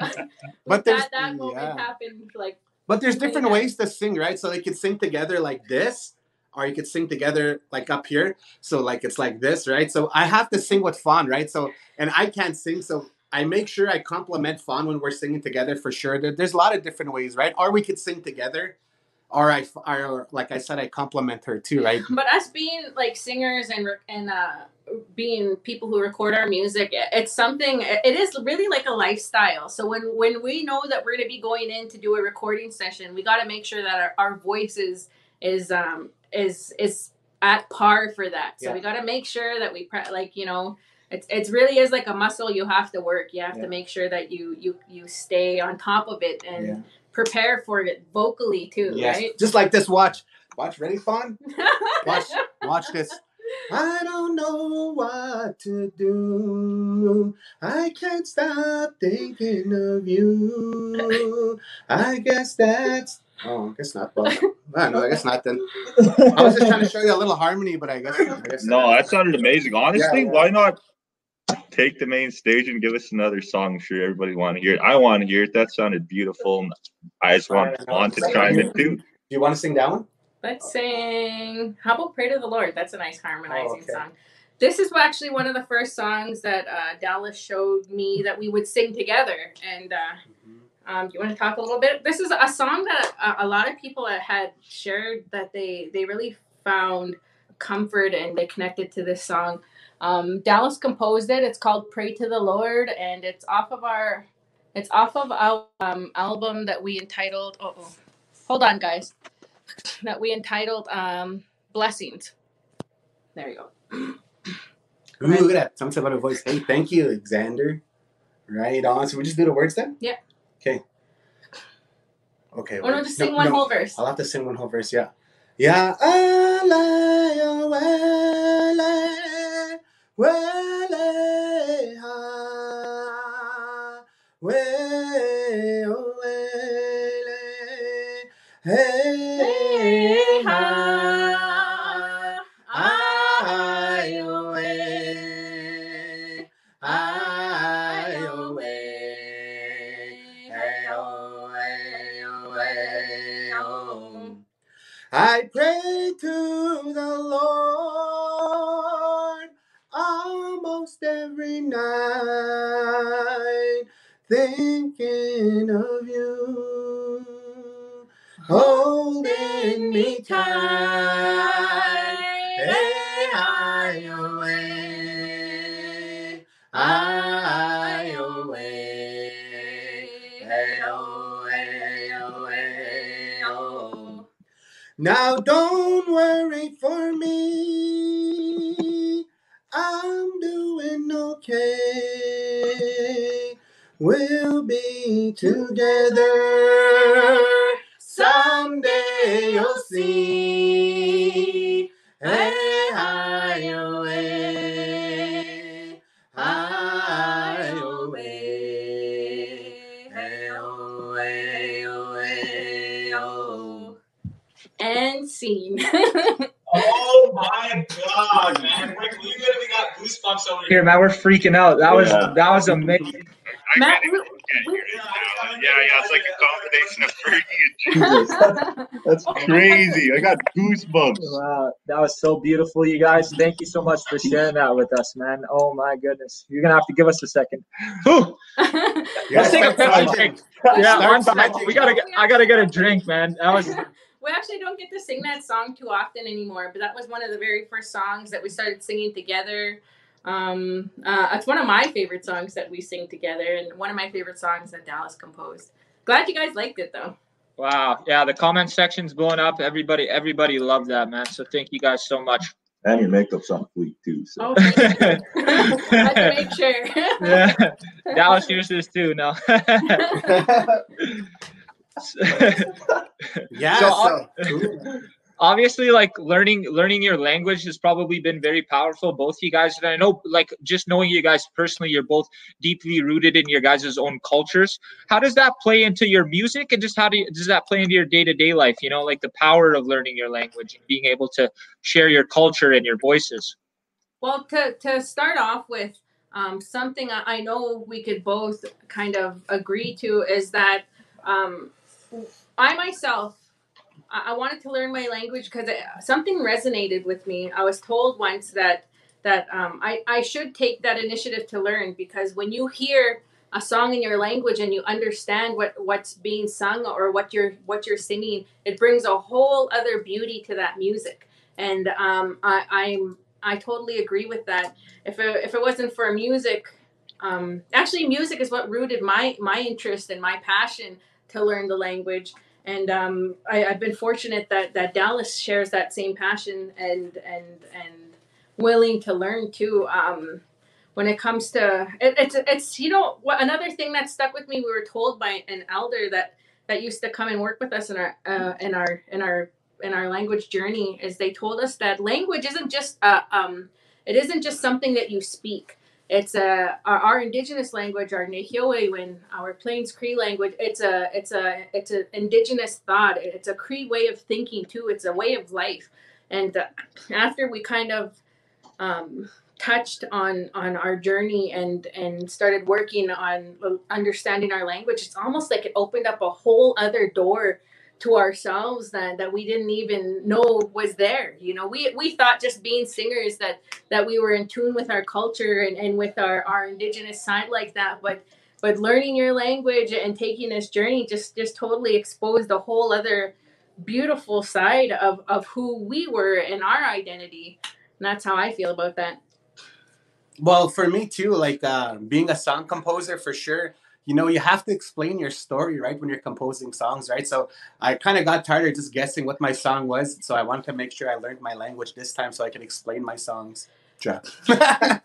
[SPEAKER 4] [laughs] [laughs]
[SPEAKER 5] But there's-
[SPEAKER 4] that that moment
[SPEAKER 5] yeah.
[SPEAKER 4] happened like
[SPEAKER 5] But there's different ways to sing, right? So they could sing together like this, or you could sing together like up here. So like it's like this, right? So I have to sing with Fawn, right? So and I can't sing, so I make sure I compliment Fawn when we're singing together for sure. There, there's a lot of different ways, right? Or we could sing together, or I, or like I said, I compliment her too, right?
[SPEAKER 4] but us being like singers and and uh being people who record our music it- it's something it is really like a lifestyle so when when we know that we're going to be going in to do a recording session we got to make sure that our, our voice is is um is is at par for that so
[SPEAKER 5] Yeah.
[SPEAKER 4] we got to make sure that we pre- like you know it's it's really is like a muscle you have to work you have
[SPEAKER 5] Yeah.
[SPEAKER 4] to make sure that you you you stay on top of it and
[SPEAKER 5] Yeah.
[SPEAKER 4] prepare for it vocally too
[SPEAKER 5] Yes.
[SPEAKER 4] right
[SPEAKER 5] Just like this. Watch, watch. Ready, Fawn? [laughs] Watch, watch this. I don't know what to do. I can't stop thinking of you. I guess that's. Oh, I guess not. Well, I don't know. I guess not then. I was just trying to show you a little harmony, but I guess. I guess
[SPEAKER 2] No, that sounded amazing. Honestly,
[SPEAKER 5] yeah.
[SPEAKER 2] why not take the main stage and give us another song? I'm sure everybody want to hear it. I want to hear it. That sounded beautiful. I just want,
[SPEAKER 5] Alright,
[SPEAKER 2] want to
[SPEAKER 5] I'll
[SPEAKER 2] chime in too.
[SPEAKER 5] Do you want to sing that one?
[SPEAKER 4] Let's sing. How about "Pray to the Lord"? That's a nice harmonizing
[SPEAKER 5] Oh, okay.
[SPEAKER 4] song. This is actually one of the first songs that uh, Dallas showed me that we would sing together. And uh, um, do you want to talk a little bit? This is a song that a, a lot of people had shared that they they really found comfort and they connected to this song. Um, Dallas composed it. It's called "Pray to the Lord," and it's off of our it's off of our um, album that we entitled. Oh, oh, hold on, guys. [laughs] That we entitled um, "Blessings." There you go.
[SPEAKER 5] Ooh, look at that. Said about a voice. Hey, thank you, Alexander. Right on. So we just do the words then?
[SPEAKER 4] Yeah.
[SPEAKER 5] Okay. Okay.
[SPEAKER 4] Or no, just sing one whole verse.
[SPEAKER 5] I'll have to sing one whole verse, yeah. Yeah. Ale, wele, night, thinking of you, holding me tight. Hey, I away, I away, hey, oh, hey, oh, hey, oh. Now don't worry for me. and no. We'll be together. Someday you'll see. Hey, I away. Hey, oh, hey, oh, hey, oh.
[SPEAKER 4] And scene. [laughs]
[SPEAKER 1] oh my god, man goosebumps over
[SPEAKER 3] Here, man, we're freaking out. That was
[SPEAKER 2] Yeah.
[SPEAKER 3] that was amazing.
[SPEAKER 2] I
[SPEAKER 4] Matt,
[SPEAKER 2] can't
[SPEAKER 4] we-
[SPEAKER 2] can't
[SPEAKER 4] we-
[SPEAKER 2] hear it now. Yeah, yeah, it's like a combination of Fergie and [laughs] Jesus. That's crazy. I got goosebumps.
[SPEAKER 3] Wow, that was so beautiful, you guys. Thank you so much for sharing that with us, man. Oh my goodness, you're gonna have to give us a second. Whew. Let's take a pepsi
[SPEAKER 5] smudging.
[SPEAKER 3] Yeah,
[SPEAKER 5] Start
[SPEAKER 3] one second.
[SPEAKER 5] smudging.
[SPEAKER 3] We gotta get. I gotta get a drink, man. That was [laughs]
[SPEAKER 4] we actually don't get to sing that song too often anymore, but that was one of the very first songs that we started singing together. Um, uh, it's one of my favorite songs that we sing together, and one of my favorite songs that Dallas composed. Glad you guys liked it though.
[SPEAKER 3] wow. Yeah, the comment section's blowing up. Everybody, everybody loved that, man. So thank you guys so much.
[SPEAKER 2] And your makeup's on fleek too. So.
[SPEAKER 4] Oh, thank you. [laughs] I to make sure.
[SPEAKER 3] yeah, Dallas hears this too. No. [laughs]
[SPEAKER 5] Yeah.
[SPEAKER 3] So,
[SPEAKER 5] So,
[SPEAKER 3] obviously like learning learning your language has probably been very powerful both you guys and i know like just knowing you guys personally you're both deeply rooted in your guys' own cultures how does that play into your music and just how do you, does that play into your day-to-day life you know like the power of learning your language and being able to share your culture and your voices
[SPEAKER 4] Well, to, to start off with, um, something I I know we could both kind of agree to is that um, I myself, I, I wanted to learn my language because something resonated with me. I was told once that that um, I, I should take that initiative to learn because when you hear a song in your language and you understand what, what's being sung or what you're what you're singing, it brings a whole other beauty to that music. And um, I, I'm I totally agree with that. If it, if it wasn't for music, um, actually, music is what rooted my my interest and my passion to learn the language. And um, I, I've been fortunate that that Dallas shares that same passion and and and willing to learn too. Um, when it comes to it, it's it's you know what another thing that stuck with me. We were told by an elder that that used to come and work with us in our uh, in our in our in our language journey is they told us that language isn't just uh, um, it isn't just something that you speak. It's a our, our indigenous language, our Nehiyawewin, our Plains Cree language. It's a it's a it's an indigenous thought. It's a Cree way of thinking too. It's a way of life. And uh, after we kind of um, touched on on our journey and and started working on understanding our language, it's almost like it opened up a whole other door to ourselves that that we didn't even know was there you know we we thought just being singers that that we were in tune with our culture and, and with our our indigenous side like that but but learning your language and taking this journey just just totally exposed a whole other beautiful side of of who we were and our identity and that's how i feel about that
[SPEAKER 5] well, for me too, like uh, being a song composer for sure. You know, you have to explain your story, right, when you're composing songs, right? So I kind of got tired of just guessing what my song was. So I wanted to make sure I learned my language this time so I can explain my songs. Ja. [laughs]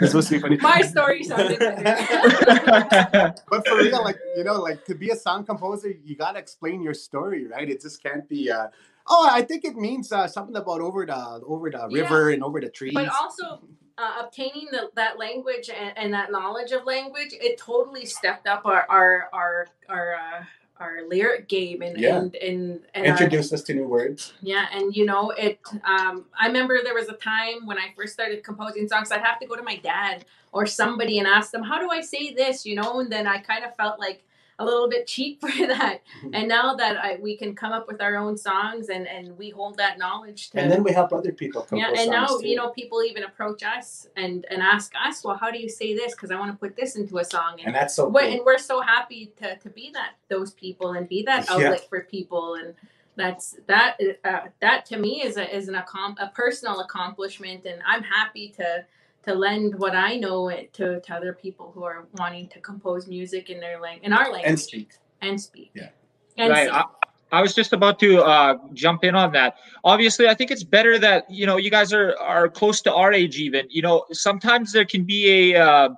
[SPEAKER 5] this was funny.
[SPEAKER 4] my story sounded better [laughs]
[SPEAKER 5] but for real, like you know, like to be a song composer, you gotta explain your story, right? It just can't be. Uh, oh, I think it means uh, something about over the over the
[SPEAKER 4] Yeah.
[SPEAKER 5] river and over the trees.
[SPEAKER 4] but also uh, obtaining the, that language and, and that knowledge of language it totally stepped up our our our our, uh, our lyric game and
[SPEAKER 5] Yeah.
[SPEAKER 4] and and, and our-
[SPEAKER 5] Introduce us to new words.
[SPEAKER 4] yeah and you know it um i remember there was a time when i first started composing songs i'd have to go to my dad or somebody and ask them how do i say this you know and then i kind of felt like a little bit cheap [laughs] for that and now that I, we can come up with our own songs and and we hold that knowledge to
[SPEAKER 5] And then we help other people
[SPEAKER 4] yeah, and now
[SPEAKER 5] too.
[SPEAKER 4] you know people even approach us and and ask us, well, how do you say this? Because I want to put this into a song,
[SPEAKER 5] and
[SPEAKER 4] and
[SPEAKER 5] that's so cool.
[SPEAKER 4] and we're so happy to to be that those people and be that
[SPEAKER 5] Yeah.
[SPEAKER 4] outlet for people, and that's that uh, that to me is a is an accom- a personal accomplishment, and I'm happy to to lend what I know it to, to other people who are wanting to compose music in their lang- in our language
[SPEAKER 5] and speak.
[SPEAKER 4] and speak.
[SPEAKER 5] Yeah.
[SPEAKER 4] And
[SPEAKER 3] right.
[SPEAKER 4] sing.
[SPEAKER 3] I, I was just about to uh, jump in on that. Obviously, I think it's better that you know you guys are are close to our age. Even you know sometimes there can be a uh,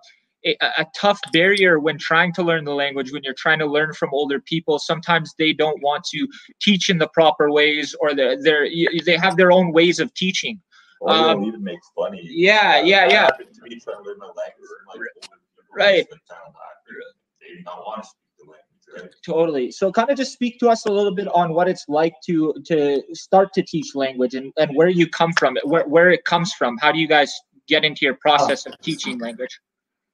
[SPEAKER 3] a, a tough barrier when trying to learn the language. When you're trying to learn from older people, sometimes they don't want to teach in the proper ways, or they're, they're they have their own ways of teaching.
[SPEAKER 2] Or
[SPEAKER 3] Um,
[SPEAKER 2] don't even make funny.
[SPEAKER 3] yeah, yeah, yeah.
[SPEAKER 2] to me trying to learn my language. and, Like,
[SPEAKER 3] Right.
[SPEAKER 2] Like, kind of laugh, They did not want to speak the language, right?
[SPEAKER 3] Totally. So kind of just speak to us a little bit on what it's like to to start to teach language and, and where you come from, where where it comes from. How do you guys get into your process of teaching language?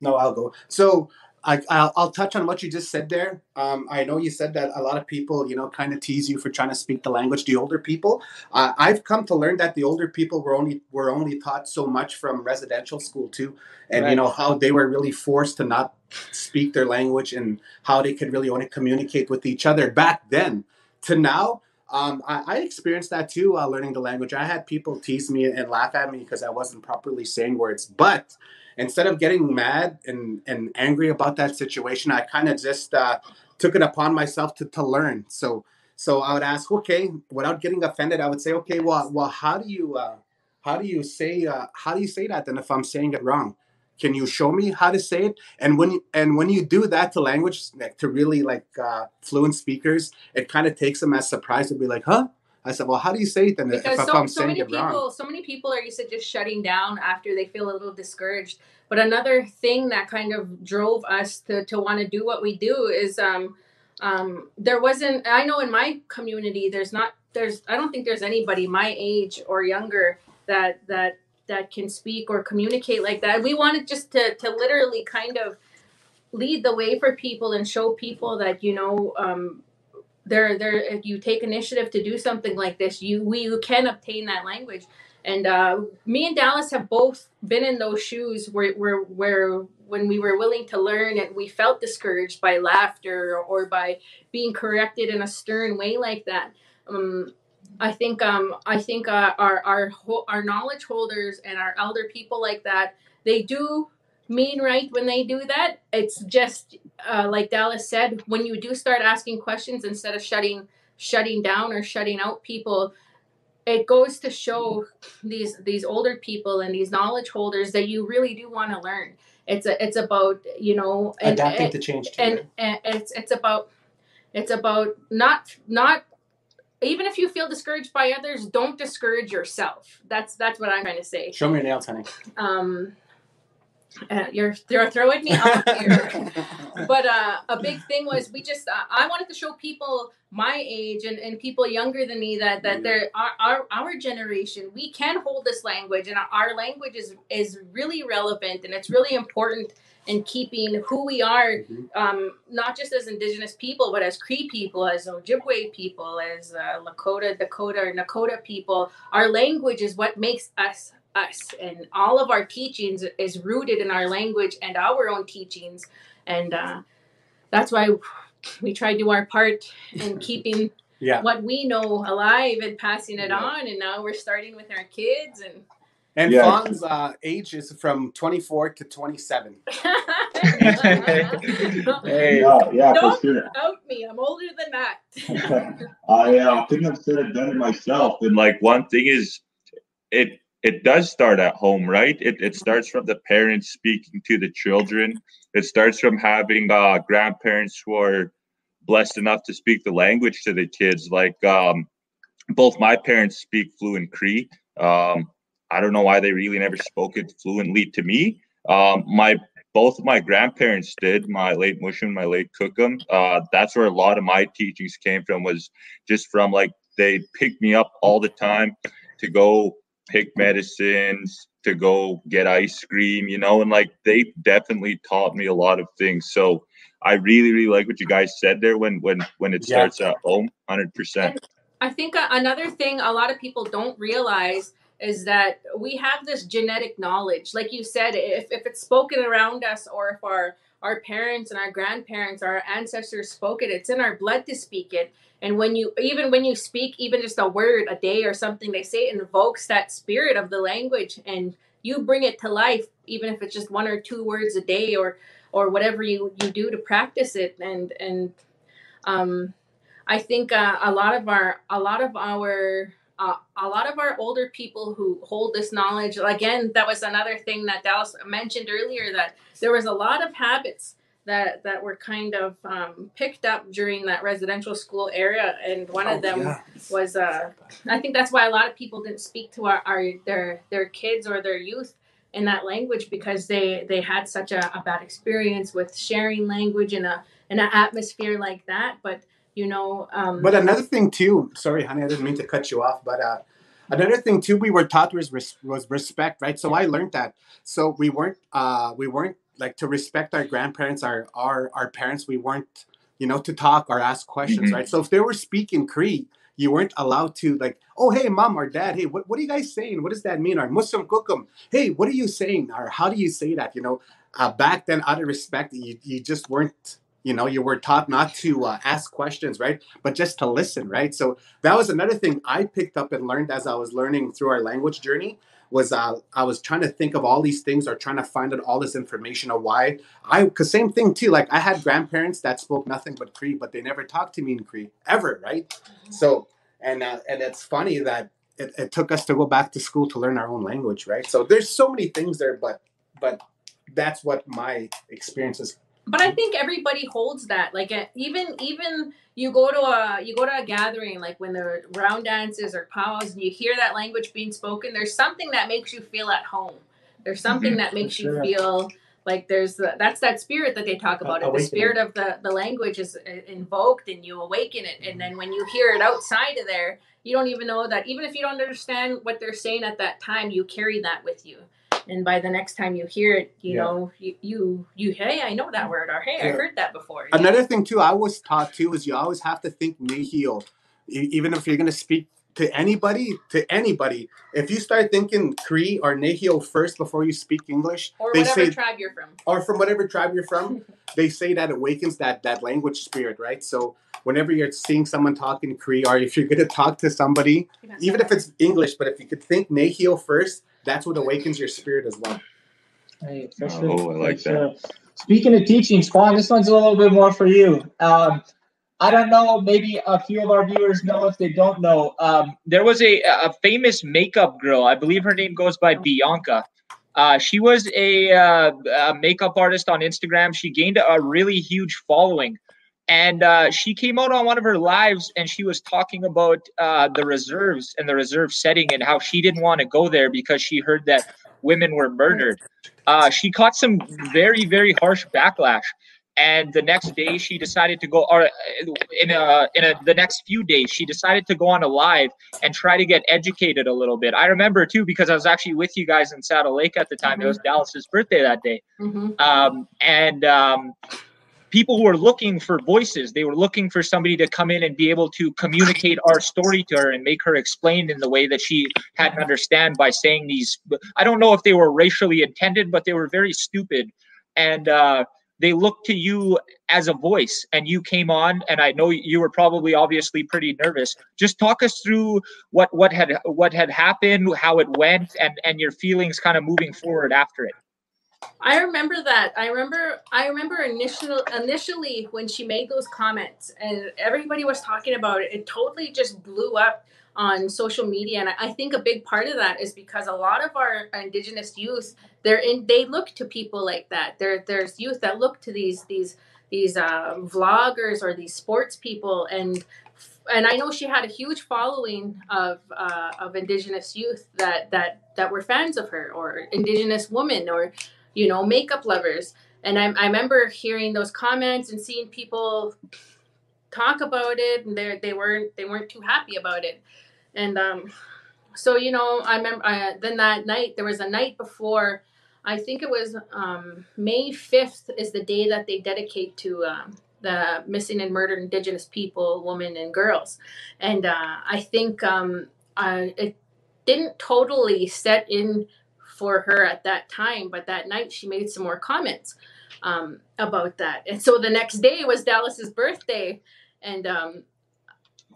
[SPEAKER 5] No, I'll go. So I, I'll, I'll touch on what you just said there. Um, I know you said that a lot of people, you know, kind of tease you for trying to speak the language. The older people, uh, I've come to learn that the older people were only were only taught so much from residential school too, and
[SPEAKER 3] Right.
[SPEAKER 5] you know how they were really forced to not speak their language and how they could really only communicate with each other back then. To now, um, I, I experienced that too, uh, learning the language. I had people tease me and laugh at me because I wasn't properly saying words, but instead of getting mad and, and angry about that situation, I kind of just uh, took it upon myself to, to learn. So so I would ask, okay, without getting offended, I would say, okay, well, well, how do you uh, how do you say uh, how do you say that then if I'm saying it wrong? Can you show me how to say it? And when and when you do that to language, like to really like uh, fluent speakers, it kind of takes them as surprised to be like, huh? I said, well, how do you say it then if,
[SPEAKER 4] because
[SPEAKER 5] if
[SPEAKER 4] so,
[SPEAKER 5] I'm
[SPEAKER 4] so many
[SPEAKER 5] it wrong?
[SPEAKER 4] people so many people are used to just shutting down after they feel a little discouraged but another thing that kind of drove us to, to want to do what we do is um, um, there wasn't i know in my community there's not there's i don't think there's anybody my age or younger that that that can speak or communicate like that we wanted just to to literally kind of lead the way for people and show people that you know um, there there if you take initiative to do something like this you we you can obtain that language. And uh, me and dallas have both been in those shoes where where where when we were willing to learn and we felt discouraged by laughter or by being corrected in a stern way like that um, I think um I think uh, our our our knowledge holders and our elder people like that they do mean right when they do that. It's just uh, like Dallas said when you do start asking questions instead of shutting shutting down or shutting out people. It goes to show these these older people and these knowledge holders that you really do want to learn. It's a it's about you know and,
[SPEAKER 5] Adapting
[SPEAKER 4] and-
[SPEAKER 5] to change too.
[SPEAKER 4] and, and it's it's about it's about not not even if you feel discouraged by others don't discourage yourself that's that's what i'm trying to say
[SPEAKER 5] Show me your nails, honey.
[SPEAKER 4] um uh, you're you're throwing me off here. [laughs] But uh, a big thing was we just uh, I wanted to show people my age and, and people younger than me that that they're our, our our generation we can hold this language and our, our language is is really relevant and it's really important in keeping who we are
[SPEAKER 5] Mhm.
[SPEAKER 4] um, not just as indigenous people but as cree people as ojibwe people as uh, lakota dakota or nakota people. Our language is what makes us us and all of our teachings is rooted in our language and our own teachings and uh, that's why we try to do our part in [laughs] keeping
[SPEAKER 5] Yeah.
[SPEAKER 4] what we know alive and passing it
[SPEAKER 5] Yeah.
[SPEAKER 4] on and now we're starting with our kids and
[SPEAKER 5] And
[SPEAKER 2] Yeah.
[SPEAKER 5] Fawn's uh, age is from 24 to 27. [laughs]
[SPEAKER 3] Hey.
[SPEAKER 2] Yeah, yeah, for
[SPEAKER 4] Don't-
[SPEAKER 2] sure.
[SPEAKER 4] out me i'm older than that [laughs]
[SPEAKER 2] I uh, think I've said it done it myself. And like one thing is, it it does start at home, right? It it starts from the parents speaking to the children. It starts from having uh, grandparents who are blessed enough to speak the language to the kids. Like um, both my parents speak fluent Cree. Um, I don't know why they really never spoke it fluently to me. Um, my both my grandparents did. My late Mushum, my late Kukum. Uh, that's where a lot of my teachings came from. Was just from like they picked me up all the time to go pick medicines, to go get ice cream, you know, and like they definitely taught me a lot of things. So I really, really like what you guys said there when when when it
[SPEAKER 5] Yeah.
[SPEAKER 2] starts at home, hundred percent.
[SPEAKER 4] I think uh, another thing a lot of people don't realize is that we have this genetic knowledge. Like you said, if, if it's spoken around us or if our, our parents and our grandparents, our ancestors spoke it, it's in our blood to speak it. And when you, even when you speak, even just a word a day or something, they say it invokes that spirit of the language and you bring it to life, even if it's just one or two words a day or, or whatever you, you do to practice it. And, and, um, I think uh, a lot of our a lot of our uh, a lot of our older people who hold this knowledge again that was another thing that Dallas mentioned earlier that there was a lot of habits that that were kind of um, picked up during that residential school area, and one of
[SPEAKER 5] Oh,
[SPEAKER 4] them
[SPEAKER 5] yeah.
[SPEAKER 4] was uh, I think that's why a lot of people didn't speak to our, our their their kids or their youth in that language because they they had such a, a bad experience with sharing language in a in an atmosphere like that. But you know, um,
[SPEAKER 5] But another thing too, sorry, honey, I didn't mean to cut you off, but uh, another thing too, we were taught was res- was respect, right? So I learned that. So we weren't uh, we weren't like to respect our grandparents, our our our parents. We weren't, you know, to talk or ask questions,
[SPEAKER 2] Mhm.
[SPEAKER 5] right? So if they were speaking Cree, you weren't allowed to like, oh hey, mom or dad, hey, what, what are you guys saying? What does that mean? Or Mushum kukum, hey, what are you saying? Or how do you say that? You know, uh, back then, out of respect, you you just weren't. You know, you were taught not to uh, ask questions, right? But just to listen, right? So that was another thing I picked up and learned as I was learning through our language journey was uh, I was trying to think of all these things or trying to find out all this information of why I because same thing too like I had grandparents that spoke nothing but Cree but they never talked to me in Cree ever right so and uh, and it's funny that it, it took us to go back to school to learn our own language right so there's so many things there but but that's what my experience is
[SPEAKER 4] but I think everybody holds that. Like uh, even even you go to a you go to a gathering like when there are round dances or powwows and you hear that language being spoken. There's something that makes you feel at home. There's something
[SPEAKER 3] Mhm,
[SPEAKER 4] that makes
[SPEAKER 3] sure.
[SPEAKER 4] you feel like there's the, that's that spirit that they talk about. it. The spirit of the the language is uh, invoked and you awaken it. And then when you hear it outside of there, you don't even know that. Even if you don't understand what they're saying at that time, you carry that with you. And by the next time you hear it, you
[SPEAKER 5] Yeah.
[SPEAKER 4] know, you, you, you, hey, I know that word, or hey, I heard that before. know?
[SPEAKER 5] Another thing too, I was taught too is you always have to think nihil, even if you're gonna speak to anybody, to anybody. If you start thinking Cree or nihil first before you speak English,
[SPEAKER 4] or
[SPEAKER 5] they
[SPEAKER 4] whatever
[SPEAKER 5] say,
[SPEAKER 4] tribe you're from.
[SPEAKER 5] or from whatever tribe you're from, [laughs] they say that awakens that that language spirit, right? So whenever you're seeing someone talking Cree, or if you're gonna talk to somebody, even if it's English, but if you could think nihil first, that's what awakens your spirit as well.
[SPEAKER 3] Hey, for
[SPEAKER 2] Oh,
[SPEAKER 3] sure,
[SPEAKER 2] I
[SPEAKER 3] for
[SPEAKER 2] like that.
[SPEAKER 3] sure. Speaking of teaching, Spawn, this one's a little bit more for you. Um, I don't know. Maybe a few of our viewers know if they don't know. Um, there was a, a famous makeup girl. I believe her name goes by Bianca. Uh, she was a, uh, a makeup artist on Instagram. She gained a really huge following. And uh, she came out on one of her lives and she was talking about uh, the reserves and the reserve setting and how she didn't want to go there because she heard that women were murdered. Uh, she caught some very, very harsh backlash. And the next day, she decided to go, or uh, in a in a the next few days, she decided to go on a live and try to get educated a little bit. I remember too because I was actually with you guys in Saddle Lake at the time. It was Dallas's birthday that day,
[SPEAKER 4] hmm
[SPEAKER 3] um, and um, people who were looking for voices. They were looking for somebody to come in and be able to communicate our story to her and make her explain in the way that she hadn't understand by saying these. I don't know if they were racially intended, but they were very stupid, and uh, they looked to you as a voice. And you came on, and I know you were probably obviously pretty nervous. Just talk us through what what had what had happened, how it went, and and your feelings kind of moving forward after it.
[SPEAKER 4] I remember that. I remember. I remember initial initially when she made those comments, and everybody was talking about it. It totally just blew up on social media, and I, think a big part of that is because a lot of our Indigenous youth, they're in. They look to people like that. There, there's youth that look to these these these uh, vloggers or these sports people, and and I know she had a huge following of uh, of Indigenous youth that that that were fans of her, or Indigenous women, or you know, makeup lovers. And I, I remember hearing those comments and seeing people talk about it, and they they weren't they weren't too happy about it. And um, so you know, I remember uh, then that night there was a night before. I think it was um, May fifth is the day that they dedicate to um, the missing and murdered Indigenous people, women and girls. And uh, I think um, uh, it didn't totally set in for her at that time, but that night she made some more comments um, about that. And so the next day was Dallas's birthday, and um,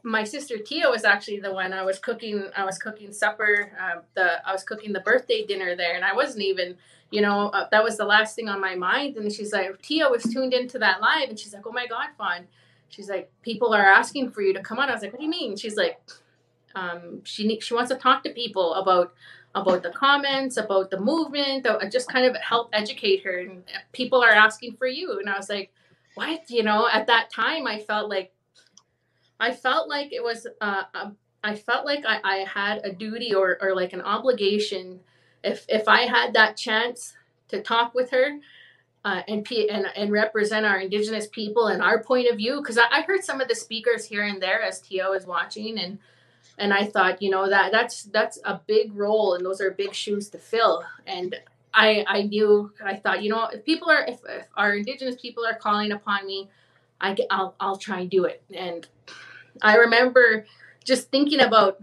[SPEAKER 4] my sister Tia was actually the one I was cooking. I was cooking supper. Uh, the I was cooking the birthday dinner there, and I wasn't even, you know, uh, that was the last thing on my mind. And she's like, Tia was tuned into that live, and she's like, Oh my God, Fawn. She's like, people are asking for you to come on. I was like, What do you mean? She's like, um, she she wants to talk to people about about the comments, about the movement, just kind of help educate her. And people are asking for you, and I was like, what? You know, at that time, I felt like I felt like it was. Uh, um, I felt like I, I had a duty or or like an obligation if if I had that chance to talk with her uh, and, and and represent our indigenous people and our point of view because I, I, heard some of the speakers here and there as Tia is watching and and I thought you know that that's that's a big role and those are big shoes to fill and I I knew I thought you know if people are if, if our indigenous people are calling upon me I I'll I'll try and do it and I remember just thinking about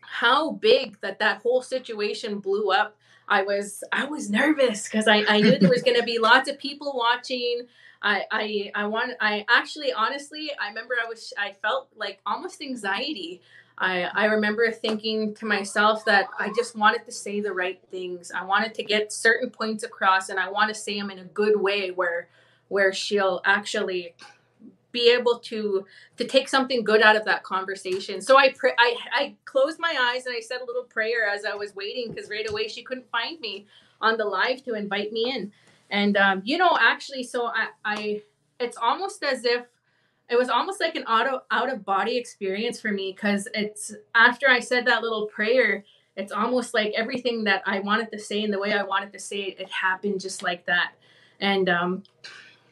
[SPEAKER 4] how big that that whole situation blew up I was I was nervous because I, I knew there was going to be [laughs] lots of people watching. I I I want I actually honestly I remember I was I felt like almost anxiety. I I remember thinking to myself that I just wanted to say the right things. I wanted to get certain points across, and I want to say them in a good way where where she'll actually be able to to take something good out of that conversation. So I pray, I I closed my eyes and I said a little prayer as I was waiting because right away she couldn't find me on the live to invite me in. And um, you know, actually, so I, I it's almost as if it was almost like an auto out of body experience for me because it's after I said that little prayer, it's almost like everything that I wanted to say and the way I wanted to say it, it happened just like that. And um,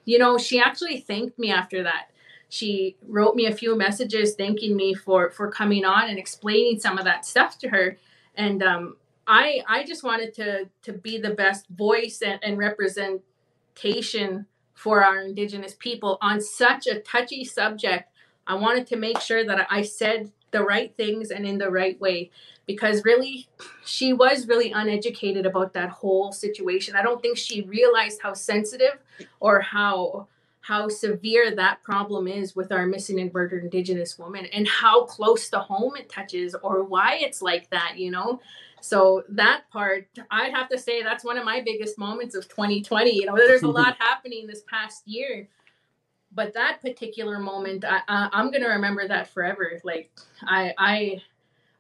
[SPEAKER 4] you know, she actually thanked me after that she wrote me a few messages thanking me for for coming on and explaining some of that stuff to her and um, i i just wanted to to be the best voice and, and representation for our indigenous people on such a touchy subject. I wanted to make sure that i said the right things and in the right way because really she was really uneducated about that whole situation. I don't think she realized how sensitive or how how severe that problem is with our missing and murdered indigenous women and how close to home it touches or why it's like that you know so that part i'd have to say that's one of my biggest moments of 2020 you know there's a [laughs] lot happening this past year but that particular moment I, I, i'm gonna remember that forever like i i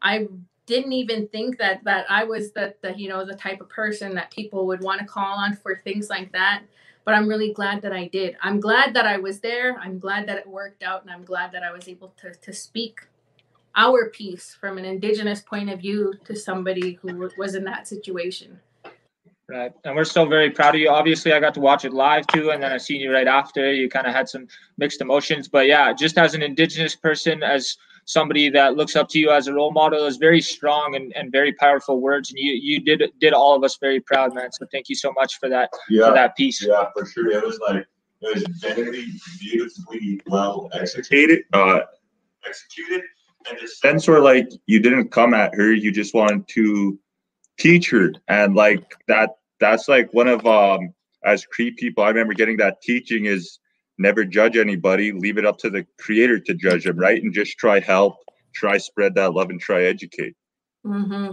[SPEAKER 4] i didn't even think that that i was that the you know the type of person that people would want to call on for things like that but I'm really glad that I did. I'm glad that I was there. I'm glad that it worked out, and I'm glad that I was able to to speak our piece from an indigenous point of view to somebody who was in that situation.
[SPEAKER 3] Right, and we're still very proud of you. Obviously, I got to watch it live too, and then I seen you right after. You kind of had some mixed emotions, but yeah, just as an indigenous person, as somebody that looks up to you as a role model is very strong and, and very powerful words and you you did did all of us very proud man so thank you so much for that
[SPEAKER 2] yeah,
[SPEAKER 3] for that piece
[SPEAKER 2] yeah for sure it was like it was very beautifully well executed uh executed sense where like you didn't come at her you just wanted to teach her. And like that that's like one of um as Cree people i remember getting that teaching is never judge anybody leave it up to the creator to judge them right? And just try help try spread that love and try educate.
[SPEAKER 4] Mm-hmm.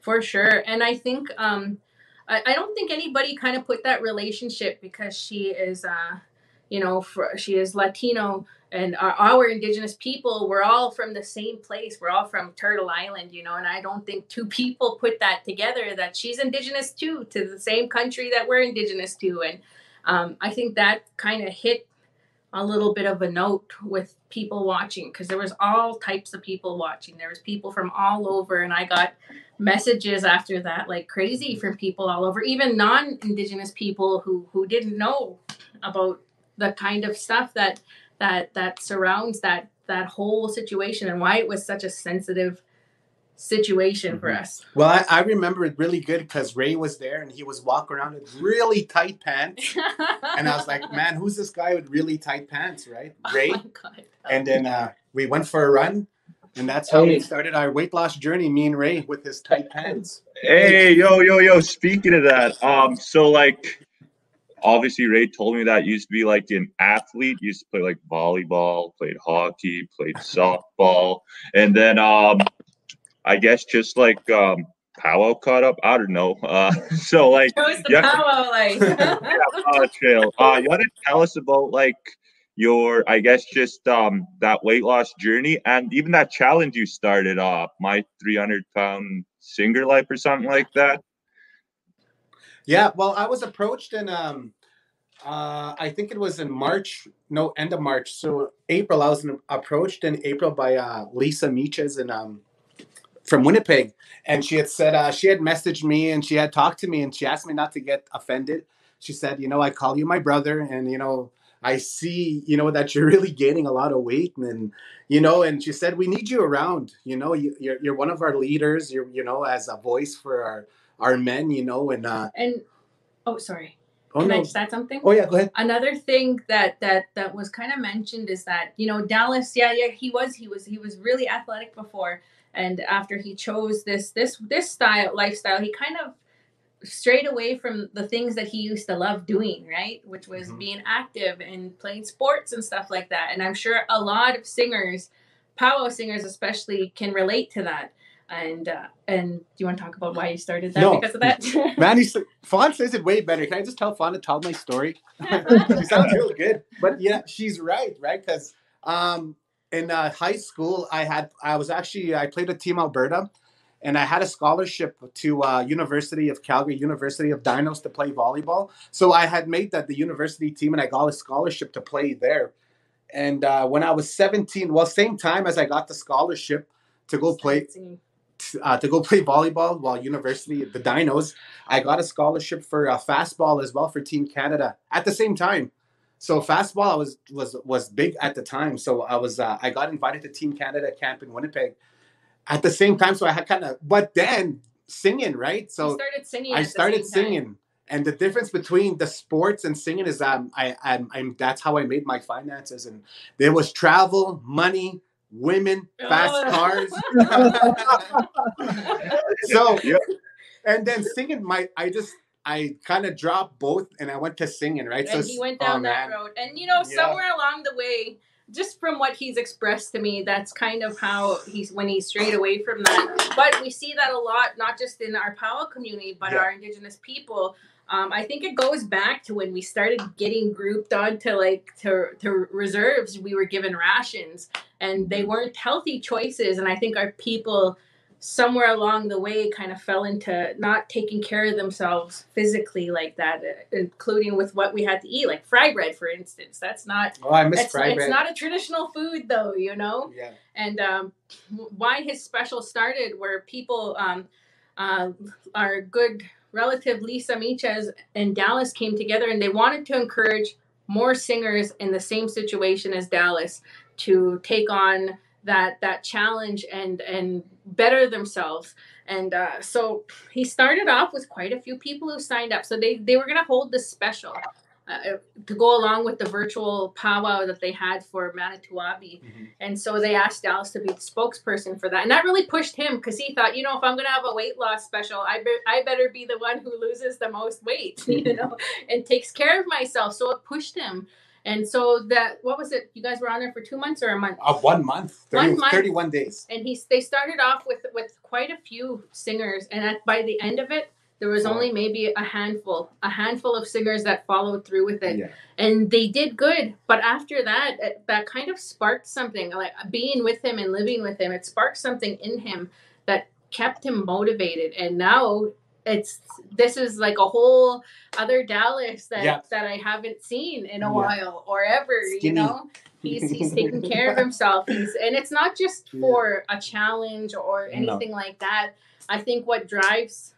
[SPEAKER 4] for sure. And i think um I, I don't think anybody kind of put that relationship because she is uh you know for, she is latino and our, our indigenous people we're all from the same place we're all from turtle island you know and i don't think two people put that together that she's indigenous too to the same country that we're indigenous to and um, I think that kind of hit a little bit of a note with people watching because there was all types of people watching. There was people from all over, and I got messages after that like crazy from people all over, even non-indigenous people who who didn't know about the kind of stuff that that that surrounds that that whole situation and why it was such a sensitive situation mm-hmm. for us.
[SPEAKER 5] Well, I, I remember it really good because Ray was there and he was walking around in really tight pants. [laughs] and I was like, man, who's this guy with really tight pants, right? Oh Ray. Oh and then uh, we went for a run. And that's how hey. we started our weight loss journey, me and Ray with his tight pants.
[SPEAKER 2] Hey, yo, yo, yo. Speaking of that, um, so like obviously Ray told me that used to be like an athlete, used to play like volleyball, played hockey, played softball, and then um I guess just like um, powwow caught up. I don't know. Uh, [laughs] so like,
[SPEAKER 4] What's the powwow like? [laughs]
[SPEAKER 2] yeah, trail. Uh, you want to tell us about like your, I guess, just um that weight loss journey and even that challenge you started off, my 300 pound singer life or something like that.
[SPEAKER 5] Yeah, well, I was approached in um uh, I think it was in March, no, end of March. So April, I was approached in April by uh, Lisa Meeches and um, from Winnipeg, and she had said uh, she had messaged me and she had talked to me and she asked me not to get offended. She said, you know, I call you my brother, and you know, I see, you know, that you're [laughs] really gaining a lot of weight, and you know, and she said we need you around. You know, you, you're you're one of our leaders. You're you know as a voice for our our men. You know, and uh,
[SPEAKER 4] And oh, sorry.
[SPEAKER 5] oh
[SPEAKER 4] Can I
[SPEAKER 5] no,
[SPEAKER 4] just add something?
[SPEAKER 5] oh yeah, go ahead.
[SPEAKER 4] another thing that that that was kind of mentioned is that you know Dallas yeah yeah he was he was he was really athletic before and after he chose this this this style lifestyle he kind of strayed away from the things that he used to love doing right which was
[SPEAKER 5] Mhm.
[SPEAKER 4] being active and playing sports and stuff like that and i'm sure a lot of singers powwow singers especially can relate to that and uh, and do you want to talk about why you started that
[SPEAKER 5] No.
[SPEAKER 4] because of that [laughs] [laughs]
[SPEAKER 5] Man, he's, Fawn says it way better. Can I just tell Fawn to tell my story? [laughs] she sounds real good. But yeah, she's right, right? Because um, in uh, high school, I had I was actually I played with Team Alberta, and I had a scholarship to uh, University of Calgary, University of Dinos to play volleyball. So I had made that the university team, and I got a scholarship to play there. And uh, when I was 17, well, same time as I got the scholarship to go play uh, to go [laughs] play volleyball while university at the Dinos. I got a scholarship for uh, fastball as well for Team Canada at the same time. So fastball I was was was big at the time. So I was uh, I got invited to Team Canada camp in Winnipeg at the same time. So I had kind of but then singing right.
[SPEAKER 4] so
[SPEAKER 5] So
[SPEAKER 4] started singing
[SPEAKER 5] I started
[SPEAKER 4] same time.
[SPEAKER 5] singing. And the difference between the sports and singing is um, I, I'm, I'm that's how I made my finances. And there was travel, money, women, fast
[SPEAKER 4] oh.
[SPEAKER 5] cars. [laughs] so
[SPEAKER 2] Yep.
[SPEAKER 5] and then singing my I just I kind of dropped both and I went to singing, right?
[SPEAKER 4] and
[SPEAKER 5] so
[SPEAKER 4] he went
[SPEAKER 5] oh,
[SPEAKER 4] down that
[SPEAKER 5] man.
[SPEAKER 4] road and you know
[SPEAKER 5] Yeah.
[SPEAKER 4] somewhere along the way just from what he's expressed to me that's kind of how he's when he strayed away from that but we see that a lot not just in our powwow community but
[SPEAKER 5] Yeah.
[SPEAKER 4] our indigenous people um, I think it goes back to when we started getting grouped onto like to, to reserves. We were given rations, and they weren't healthy choices. And I think our people, somewhere along the way, kind of fell into not taking care of themselves physically like that, uh, including with what we had to eat, like fry bread, for instance. That's not.
[SPEAKER 5] Oh, I miss
[SPEAKER 4] It's,
[SPEAKER 5] bread.
[SPEAKER 4] it's not a traditional food, though. You know
[SPEAKER 5] yeah.
[SPEAKER 4] and um, why his special started where people um, uh, our good relative lisa Meeches and dallas came together and they wanted to encourage more singers in the same situation as dallas to take on that that challenge and and better themselves. And uh, so he started off with quite a few people who signed up. So they they were going to hold this special uh, to go along with the virtual powwow that they had for Manito Ahbee.
[SPEAKER 5] Mhm.
[SPEAKER 4] And so they asked Dallas to be the spokesperson for that. And that really pushed him because he thought, you know, if I'm going to have a weight loss special, I, be- I better be the one who loses the most weight, [laughs] you know, and takes care of myself. So it pushed him. And so that, what was it? You guys were on there for two months or a month?
[SPEAKER 5] Uh, one month, 30,
[SPEAKER 4] One month.
[SPEAKER 5] 31 days.
[SPEAKER 4] and he's they started off with with quite a few singers and at, by the end of it there was only maybe a handful a handful of singers that followed through with it
[SPEAKER 5] Yeah.
[SPEAKER 4] and they did good but after that it, that kind of sparked something like being with him and living with him it sparked something in him that kept him motivated and now it's this is like a whole other dallas that
[SPEAKER 5] Yeah.
[SPEAKER 4] that i haven't seen in a
[SPEAKER 5] Yeah.
[SPEAKER 4] while or ever you know he's he's taking care of himself he's and it's not just
[SPEAKER 5] Yeah.
[SPEAKER 4] for a challenge or
[SPEAKER 5] No.
[SPEAKER 4] anything like that i think what drives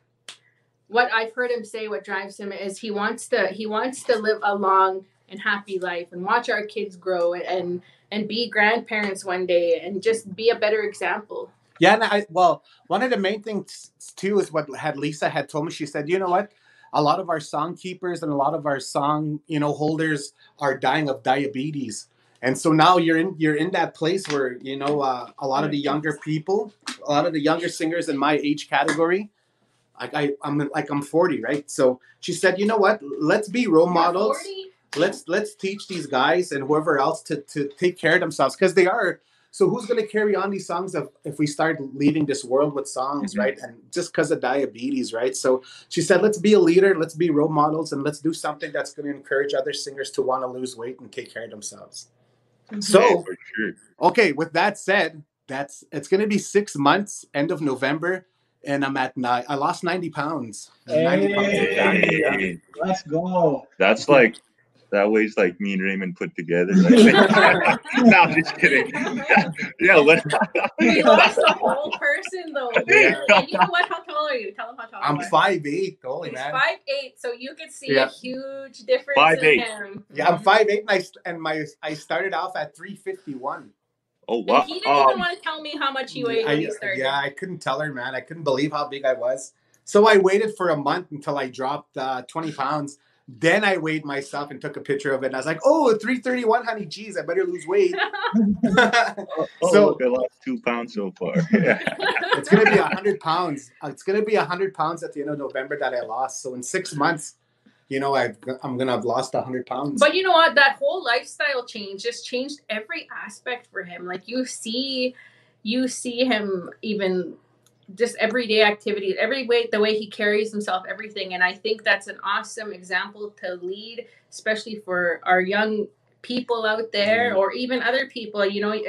[SPEAKER 4] what i've heard him say what drives him is he wants to he wants to live a long and happy life and watch our kids grow and and be grandparents one day and just be a better example
[SPEAKER 5] Yeah, and I well, one of the main things too is what had Lisa had told me. She said, you know what, a lot of our song keepers and a lot of our song, you know, holders are dying of diabetes, and so now you're in you're in that place where you know uh, a lot of the younger people, a lot of the younger singers in my age category. Like I, I'm like I'm 40, right? So she said, you know what? Let's be role models. let's let's teach these guys and whoever else to to take care of themselves because they are so who's going to carry on these songs if, if we start leaving this world with songs
[SPEAKER 4] Mhm.
[SPEAKER 5] right and just because of diabetes right so she said let's be a leader let's be role models and let's do something that's going to encourage other singers to want to lose weight and take care of themselves so
[SPEAKER 2] Yeah, for sure.
[SPEAKER 5] okay with that said that's it's going to be six months end of november and i'm at nine i lost 90 pounds 90 pounds exactly, yeah.
[SPEAKER 2] Hey,
[SPEAKER 1] Let's go.
[SPEAKER 2] That's like that weighs like me and Raymond put together. [laughs] Like, [laughs] no, I'm just kidding. [laughs] yeah, what?
[SPEAKER 4] We lost a whole person though.
[SPEAKER 5] Yeah.
[SPEAKER 4] And you know what? How tall are you? Tell them how tall
[SPEAKER 5] I'm
[SPEAKER 4] you are.
[SPEAKER 5] five eight. Holy
[SPEAKER 4] He's
[SPEAKER 5] man.
[SPEAKER 4] five eight, so you could see
[SPEAKER 5] Yeah.
[SPEAKER 4] a huge difference
[SPEAKER 2] Five
[SPEAKER 4] in
[SPEAKER 2] eight.
[SPEAKER 4] him.
[SPEAKER 5] Yeah, I'm five eight, and I and my I started off at three fifty one.
[SPEAKER 2] Oh
[SPEAKER 4] And
[SPEAKER 2] wow.
[SPEAKER 4] he didn't even
[SPEAKER 2] Um,
[SPEAKER 4] want to tell me how much he weighed when he started.
[SPEAKER 5] yeah, I couldn't tell her, man. I couldn't believe how big I was. So I waited for a month until I dropped uh, 20 pounds. Then I weighed myself and took a picture of it. And I was like, oh, 331, honey. Geez, I better lose weight. [laughs] [laughs]
[SPEAKER 2] oh,
[SPEAKER 5] so-
[SPEAKER 2] look, I lost two pounds so far. [laughs]
[SPEAKER 5] It's going to be 100 pounds. It's going to be 100 pounds at the end of November that I lost. So in six months, you know, I, I'm going to have lost 100 pounds.
[SPEAKER 4] But you know what? That whole lifestyle change just changed every aspect for him. Like you see, you see him even just everyday activities, every way the way he carries himself, everything. And I think that's an awesome example to lead, especially for our young people out there,
[SPEAKER 5] Mhm.
[SPEAKER 4] or even other people. You know,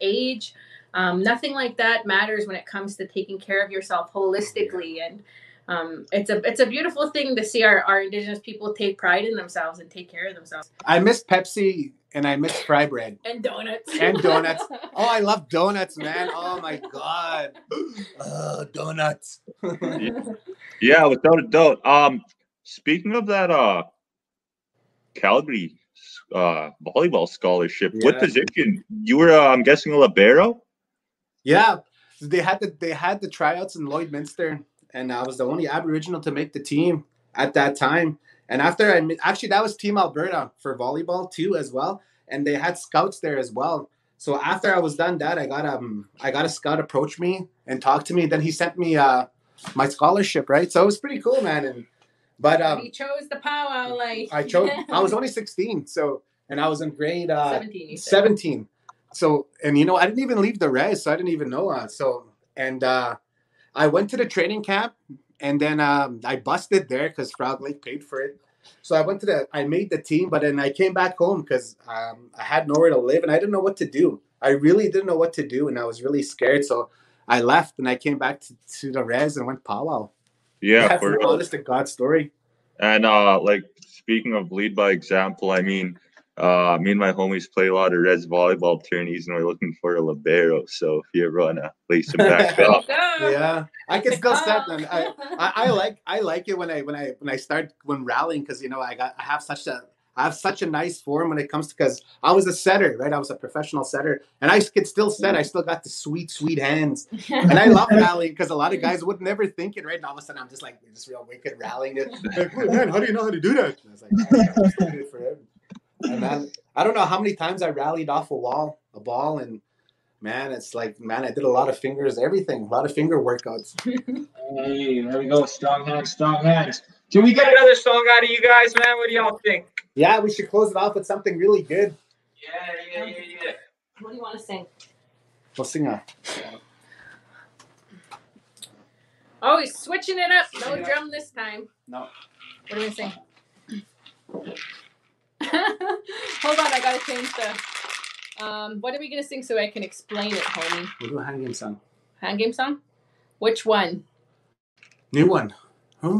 [SPEAKER 4] age. Um, nothing like that matters when it comes to taking care of yourself holistically and um, it's a it's a beautiful thing to see our, our indigenous people take pride in themselves and take care of themselves
[SPEAKER 5] I miss Pepsi and I miss fry bread. [laughs]
[SPEAKER 4] and donuts
[SPEAKER 5] And donuts. [laughs] Oh, I love donuts, man. Oh my God. [gasps] Oh, donuts. [laughs]
[SPEAKER 2] yeah, without a doubt. Um, speaking of that, uh, Calgary uh volleyball scholarship. What position? You were, uh, I'm guessing, a libero.
[SPEAKER 5] Yeah, they had the they had the tryouts in Lloydminster, and I was the only Aboriginal to make the team at that time. And after I actually that was Team Alberta for volleyball too as well, and they had scouts there as well. So after I was done that, I got um I got a scout approach me and talk to me. Then he sent me uh my scholarship, right? So it was pretty cool, man. And but um
[SPEAKER 4] he chose the powwow like
[SPEAKER 5] I chose [laughs] I was only 16, so and I was in grade uh
[SPEAKER 4] 17 you said.
[SPEAKER 5] 17 so and you know i didn't even leave the res so i didn't even know uh, so and uh i went to the training camp and then um i busted there because frog lake paid for it. So i went to the i made the team but then i came back home because um, i had nowhere to live and i didn't know what to do. I really didn't know what to do and i was really scared so i left and i came back to, to the res and went powwow.
[SPEAKER 2] Yeah,
[SPEAKER 5] that's
[SPEAKER 2] for real.
[SPEAKER 5] honest to god story.
[SPEAKER 2] And uh, like speaking of lead by example, I mean, uh, me and my homies play a lot of res volleyball tourneys, and we're looking for a libero. So if you ever wanna play some [laughs] back up,
[SPEAKER 5] yeah i can still set
[SPEAKER 4] Oh.
[SPEAKER 5] them. I, I, I [laughs] like I like it when I when I when I start when rallying because you know I got I have such a I have such a nice form when it comes to because I was a setter right? I was a professional setter and I could still set. I still got the sweet sweet hands. And I love [laughs] rallying because a lot of guys would never think it right? And all of a sudden I'm just like just real wicked rallying. It like man how do you know how to do that? And I was like "Oh, I just did it forever." And man I don't know how many times I rallied off a wall a ball and man it's like man I did a lot of fingers everything a lot of finger workouts [laughs]
[SPEAKER 3] Hey, there we go. Strong hands, strong hands. Can we get another song out of you guys, man? What do y'all think?
[SPEAKER 5] Yeah, we should close it off with something really good.
[SPEAKER 3] Yeah, yeah, yeah, yeah.
[SPEAKER 4] what do you want to sing
[SPEAKER 5] We'll sing a.
[SPEAKER 4] oh he's switching it up no
[SPEAKER 5] Yeah.
[SPEAKER 4] drum this time
[SPEAKER 5] No.
[SPEAKER 4] what are we gonna sing [laughs] hold on i gotta change the um what are we gonna sing so i can explain it homie
[SPEAKER 5] We'll do a hand game song.
[SPEAKER 4] hand game song which one
[SPEAKER 5] New one.
[SPEAKER 4] No.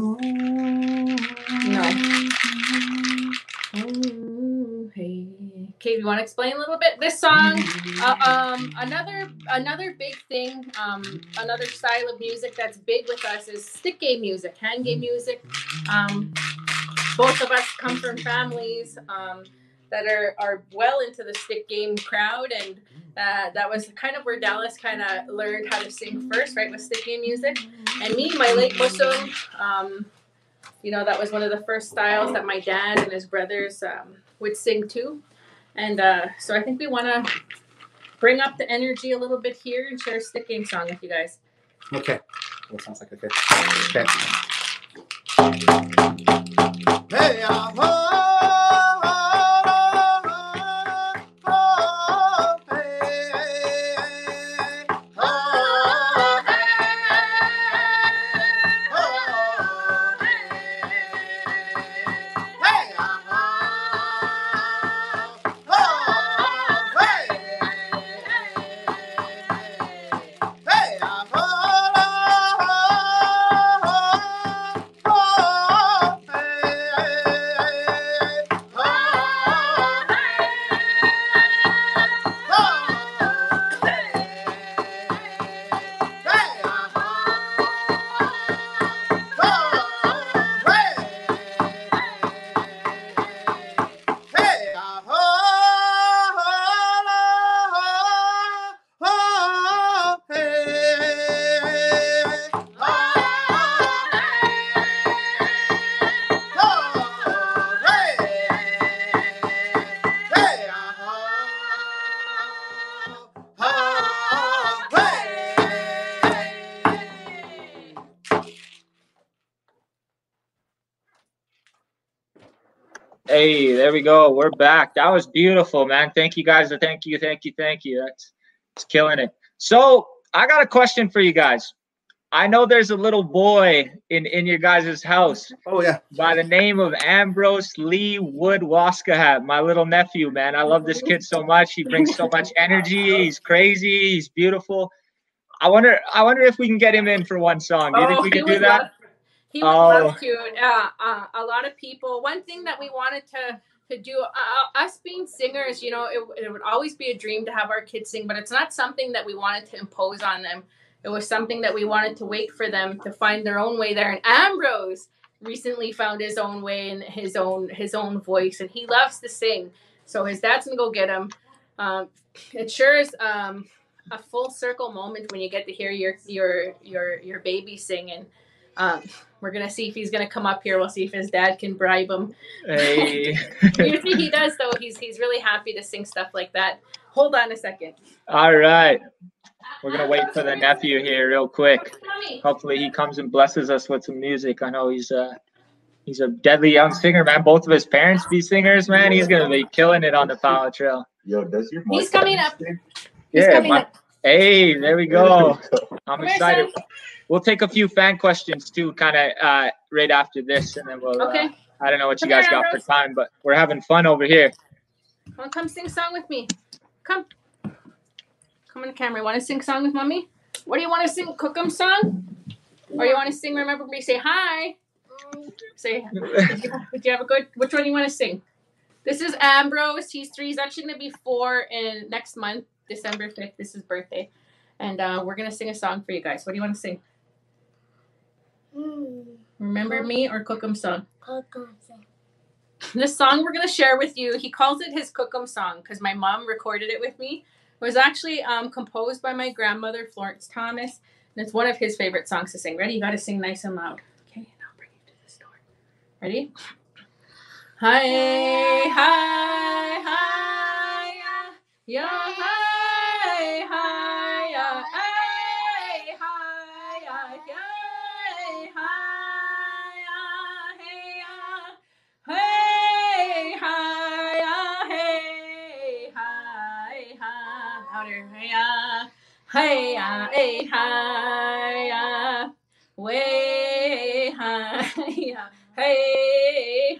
[SPEAKER 4] Ooh, hey. Okay, you want to explain a little bit this song? Uh, um, another another big thing, um, another style of music that's big with us is stick game music, hand game music. Um, both of us come from families um, that are are well into the stick game crowd, and uh, that was kind of where Dallas kind of learned how to sing first, right, with stick game music. And me, my late Mushum, um, you know, that was one of the first styles that my dad and his brothers um, would sing to. And uh, so I think we want to bring up the energy a little bit here and share a stick game song with you guys.
[SPEAKER 5] Okay. That sounds like okay. Okay. Hey, uh, oh,
[SPEAKER 3] there we go. We're back. That was beautiful, man. Thank you guys. Thank you, thank you, thank you. That's it's killing it. So I got a question for you guys. I know there's a little boy in in your guys' house
[SPEAKER 5] Oh yeah.
[SPEAKER 3] by the name of Ambrose Lee Wood Waskahat, my little nephew, man. I love this kid so much. He brings so much energy. He's crazy. He's beautiful. I wonder I wonder if we can get him in for one song. Do you think we
[SPEAKER 4] Oh, he
[SPEAKER 3] can do that?
[SPEAKER 4] love- he would
[SPEAKER 3] Oh.
[SPEAKER 4] love to. Uh, uh, a lot of people. One thing that we wanted to to do, uh, us being singers, you know, it, it would always be a dream to have our kids sing, but it's not something that we wanted to impose on them. It was something that we wanted to wait for them to find their own way there. And Ambrose recently found his own way and his own his own voice, and he loves to sing. So his dad's gonna go get him. Um, it sure is um, a full circle moment when you get to hear your your your your baby singing. Um, we're gonna see if he's gonna come up here. We'll see if his dad can bribe him.
[SPEAKER 3] Hey. [laughs]
[SPEAKER 4] Usually he does though. He's he's really happy to sing stuff like that. Hold on a second.
[SPEAKER 3] All right. We're gonna wait for the nephew here real quick. Hopefully he comes and blesses us with some music. I know he's a he's a deadly young singer, man. Both of his parents be singers, man. He's gonna be killing it on the powwow trail.
[SPEAKER 2] Yo, does your
[SPEAKER 4] He's coming up.
[SPEAKER 2] stick?
[SPEAKER 4] He's
[SPEAKER 3] Yeah,
[SPEAKER 4] coming
[SPEAKER 3] my-
[SPEAKER 4] up.
[SPEAKER 3] Hey, there we go. I'm excited. We'll take a few fan questions too, kind of uh, right after this, and then we'll. uh,
[SPEAKER 4] Okay.
[SPEAKER 3] I don't know what you guys got for time, but we're having fun over here.
[SPEAKER 4] Come on, come sing song with me. Come. Come on the camera. Want to sing song with mommy? What do you want to sing? Kukum song? Or you want to sing Remember Me? Say hi. Say, [laughs] did you, you have a good, which one do you want to sing? This is Ambrose. He's three. He's actually going to be four in next month, December 5th. This is his birthday. And uh, we're going to sing a song for you guys. What do you want to sing? Remember Me or Kukum song? This song we're gonna share with you. He calls it his Kukum song because my mom recorded it with me. It was actually um, composed by my grandmother Florence Thomas, and it's one of his favorite songs to sing. Ready? You got to sing nice and loud. Okay, and I'll bring you to the store. Ready? Hi, hi, hi, yeah, hi, hi, hey, hi, yeah, hey, yeah, hey, hi, ah, hey, hi, uh, louder, hey, hi,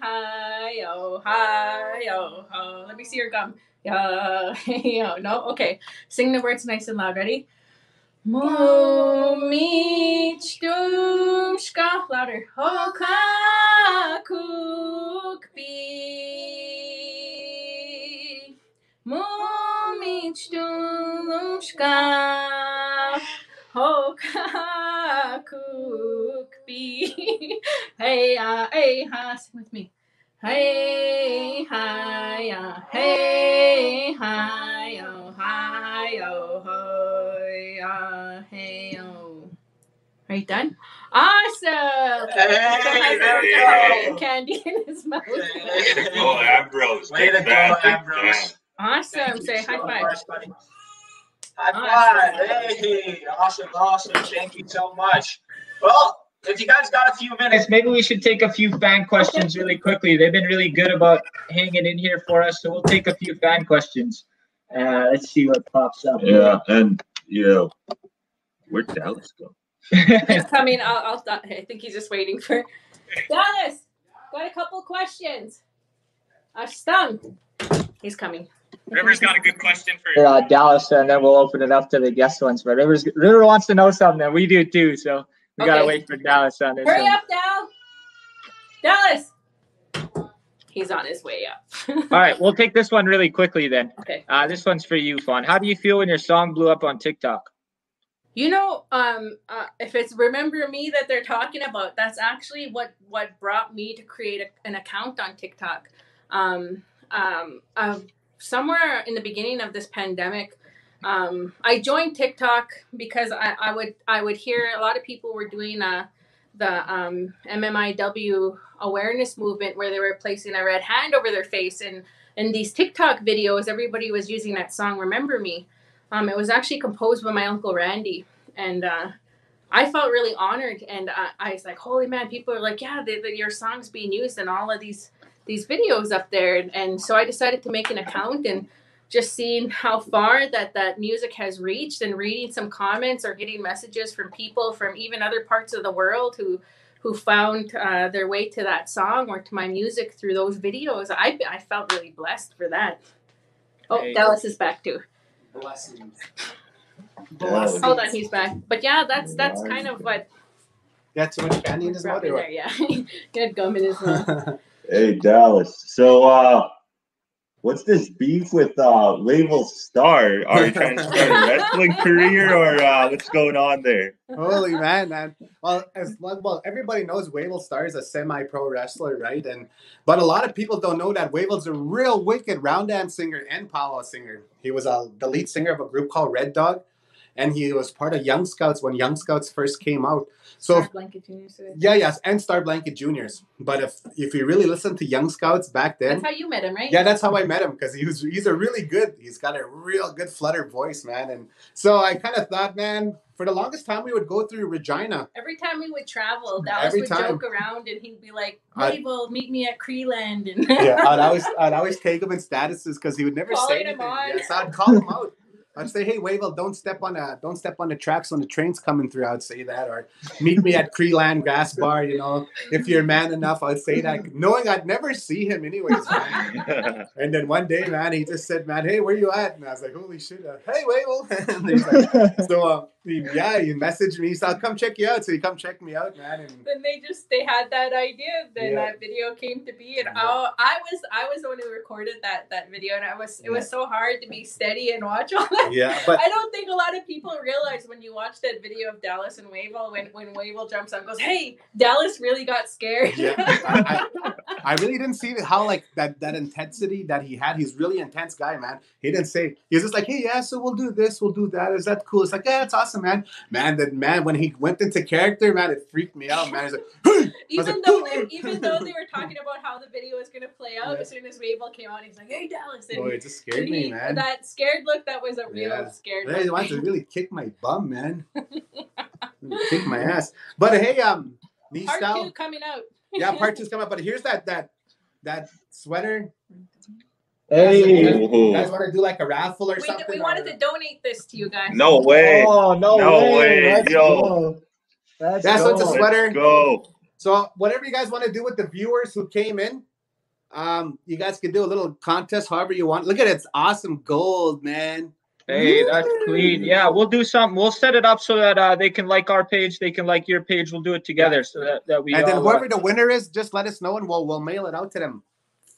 [SPEAKER 4] hey, oh, hi, oh, oh. Let me see your gum. [laughs] Hey, oh, no, okay. Sing the words nice and loud. Ready? Mumich dumshka louder. Hoka kukbi. Mumich dumshka. Hey, ah, hey, ha. Sing with me. Hey, hi, ah, hey, hi, oh, hi, oh, hoy, ah, hey, oh. Are you done? Awesome!
[SPEAKER 3] Hey, there we go.
[SPEAKER 4] Candy in his mouth.
[SPEAKER 2] Oh, Ambrose.
[SPEAKER 3] Way to go, Ambrose.
[SPEAKER 4] Awesome. Say high five.
[SPEAKER 3] High five. Hey, awesome, awesome. Thank you so much. Well, if you guys got a few minutes, maybe we should take a few fan questions really quickly. They've been really good about hanging in here for us, so we'll take a few fan questions. Uh, let's see what pops up.
[SPEAKER 2] Yeah, and you know, where'd Dallas go?
[SPEAKER 4] He's coming. I'll, I'll stop. I think he's just waiting for. Dallas, got a couple questions. Stung. He's coming.
[SPEAKER 3] River's got a good question for uh, Dallas, and then we'll open it up to the guest ones. But River's River wants to know something, and we do too. So we gotta wait for Dallas on this.
[SPEAKER 4] Hurry
[SPEAKER 3] one.
[SPEAKER 4] up, Dal. Dallas. He's on his way up. [laughs]
[SPEAKER 3] All right, we'll take this one really quickly then.
[SPEAKER 4] Okay.
[SPEAKER 3] Uh, this one's for you, Fawn. How do you feel when your song blew up on TikTok?
[SPEAKER 4] You know, um, uh, if it's remember me that they're talking about, that's actually what what brought me to create a, an account on TikTok. Um, um, uh, somewhere in the beginning of this pandemic, um, I joined TikTok because I, I would I would hear a lot of people were doing uh, the um, MMIW awareness movement where they were placing a red hand over their face and in these TikTok videos, everybody was using that song "Remember Me." Um, it was actually composed by my uncle Randy, and uh, I felt really honored. And uh, I was like, "Holy man!" People are like, "Yeah, your song's being used in all of these these videos up there, and, and so I decided to make an account and just seeing how far that that music has reached and reading some comments or getting messages from people from even other parts of the world who who found uh, their way to that song or to my music through those videos. I I felt really blessed for that. Oh,
[SPEAKER 3] Hey.
[SPEAKER 4] Dallas is back too.
[SPEAKER 5] Blessings.
[SPEAKER 2] Dallas.
[SPEAKER 4] Hold on, he's back. But yeah, that's that's kind of what
[SPEAKER 5] Got too much candy in his mouth.
[SPEAKER 4] brought me
[SPEAKER 5] or
[SPEAKER 4] there. Yeah, [laughs] good gum in his mouth. [laughs]
[SPEAKER 2] Hey Dallas. So uh what's this beef with uh Wavell Star? Are you trying to start a [laughs] wrestling career or uh what's going on there?
[SPEAKER 5] Holy man, man. Well, as well, everybody knows Wavell Star is a semi-pro wrestler, right? And but a lot of people don't know that Wavell's a real wicked round dance singer and powwow singer. He was uh, the lead singer of a group called Red Dog, and he was part of Young Scouts when Young Scouts first came out. So
[SPEAKER 4] Star Blanket Junior Suit.
[SPEAKER 5] yeah, yes, and Star Blanket Juniors. But if if you really listen to Young Scouts back then,
[SPEAKER 4] That's how you met him, right?
[SPEAKER 5] yeah, that's how I met him because he was he's a really good. He's got a real good flutter voice, man. And so I kind of thought, man, for the longest time we would go through Regina.
[SPEAKER 4] Every time we would travel, Dallas
[SPEAKER 5] Every
[SPEAKER 4] would
[SPEAKER 5] time.
[SPEAKER 4] joke around and he'd be like,
[SPEAKER 5] I-
[SPEAKER 4] Wavell, meet me at Creeland. And
[SPEAKER 5] Yeah, I'd [laughs] always I'd always take him in statuses because he would never
[SPEAKER 4] Calling
[SPEAKER 5] say
[SPEAKER 4] him
[SPEAKER 5] anything.
[SPEAKER 4] on.
[SPEAKER 5] Yes, I'd call him out. I'd say, "Hey, Wavell, don't step on a don't step on the tracks when the train's coming through." I'd say that, or meet me at Creeland Grass Bar. You know, if you're man enough, I'd say that, knowing I'd never see him anyways. [laughs] And then one day, man, he just said, "Man, hey, where you at?" And I was like, "Holy shit, uh, hey, Wavell." [laughs] like, so uh, he, yeah, he messaged me. So "I'll come check you out." So he come check me out, man. And
[SPEAKER 4] then they just they had that idea. Then
[SPEAKER 5] Yeah.
[SPEAKER 4] that video came to be, and
[SPEAKER 5] Yeah.
[SPEAKER 4] oh, I was I was the one who recorded that that video, and I was it was so hard to be steady and watch all that.
[SPEAKER 5] yeah, but
[SPEAKER 4] I don't think a lot of people realize when you watch that video of Dallas and Wavell when when Wavell jumps up and goes, "Hey, Dallas really got scared."
[SPEAKER 5] Yeah, I, I, [laughs] I really didn't see how like that that intensity that he had. He's really intense guy, man. He didn't say he was just like, hey, yeah, so we'll do this, we'll do that. Is that cool? It's like, yeah, it's awesome, man. Man, that man when he went into character, man, it freaked me out, man. He's like, [gasps] hey, [laughs]
[SPEAKER 4] even
[SPEAKER 5] like,
[SPEAKER 4] though they, even though they were talking [laughs] about how the video was gonna play out,
[SPEAKER 5] Yeah.
[SPEAKER 4] as soon as Wavell came out, he's like, "Hey, Dallas," and,
[SPEAKER 5] boy, it just scared
[SPEAKER 4] and
[SPEAKER 5] me, man.
[SPEAKER 4] that scared look that was a real
[SPEAKER 5] Yeah.
[SPEAKER 4] scared.
[SPEAKER 5] Hey, he
[SPEAKER 4] look.
[SPEAKER 5] wants to really kick my bum, man. [laughs] kick my ass. But hey, um, knee
[SPEAKER 4] Part
[SPEAKER 5] style.
[SPEAKER 4] two coming out.
[SPEAKER 5] Yeah, part two's coming up. But here's that that that sweater.
[SPEAKER 3] Hey.
[SPEAKER 5] You guys want to do like a raffle or
[SPEAKER 4] we,
[SPEAKER 5] something?
[SPEAKER 4] we wanted
[SPEAKER 5] or-
[SPEAKER 4] to donate this to you guys.
[SPEAKER 2] No way.
[SPEAKER 3] Oh no,
[SPEAKER 2] No
[SPEAKER 3] way!
[SPEAKER 2] way,
[SPEAKER 3] Let's
[SPEAKER 2] yo.
[SPEAKER 3] go. Let's
[SPEAKER 5] Yeah, so it's a sweater.
[SPEAKER 2] Let's go.
[SPEAKER 5] So whatever you guys want to do with the viewers who came in, um, you guys can do a little contest however you want. Look at it, it's awesome gold, man.
[SPEAKER 3] Hey, that's clean. Yeah, we'll do something. We'll set it up so that uh, they can like our page, they can like your page. We'll do it together so that, that we
[SPEAKER 5] and then
[SPEAKER 3] all, uh,
[SPEAKER 5] whoever the winner is, just let us know and we'll we'll mail it out to them.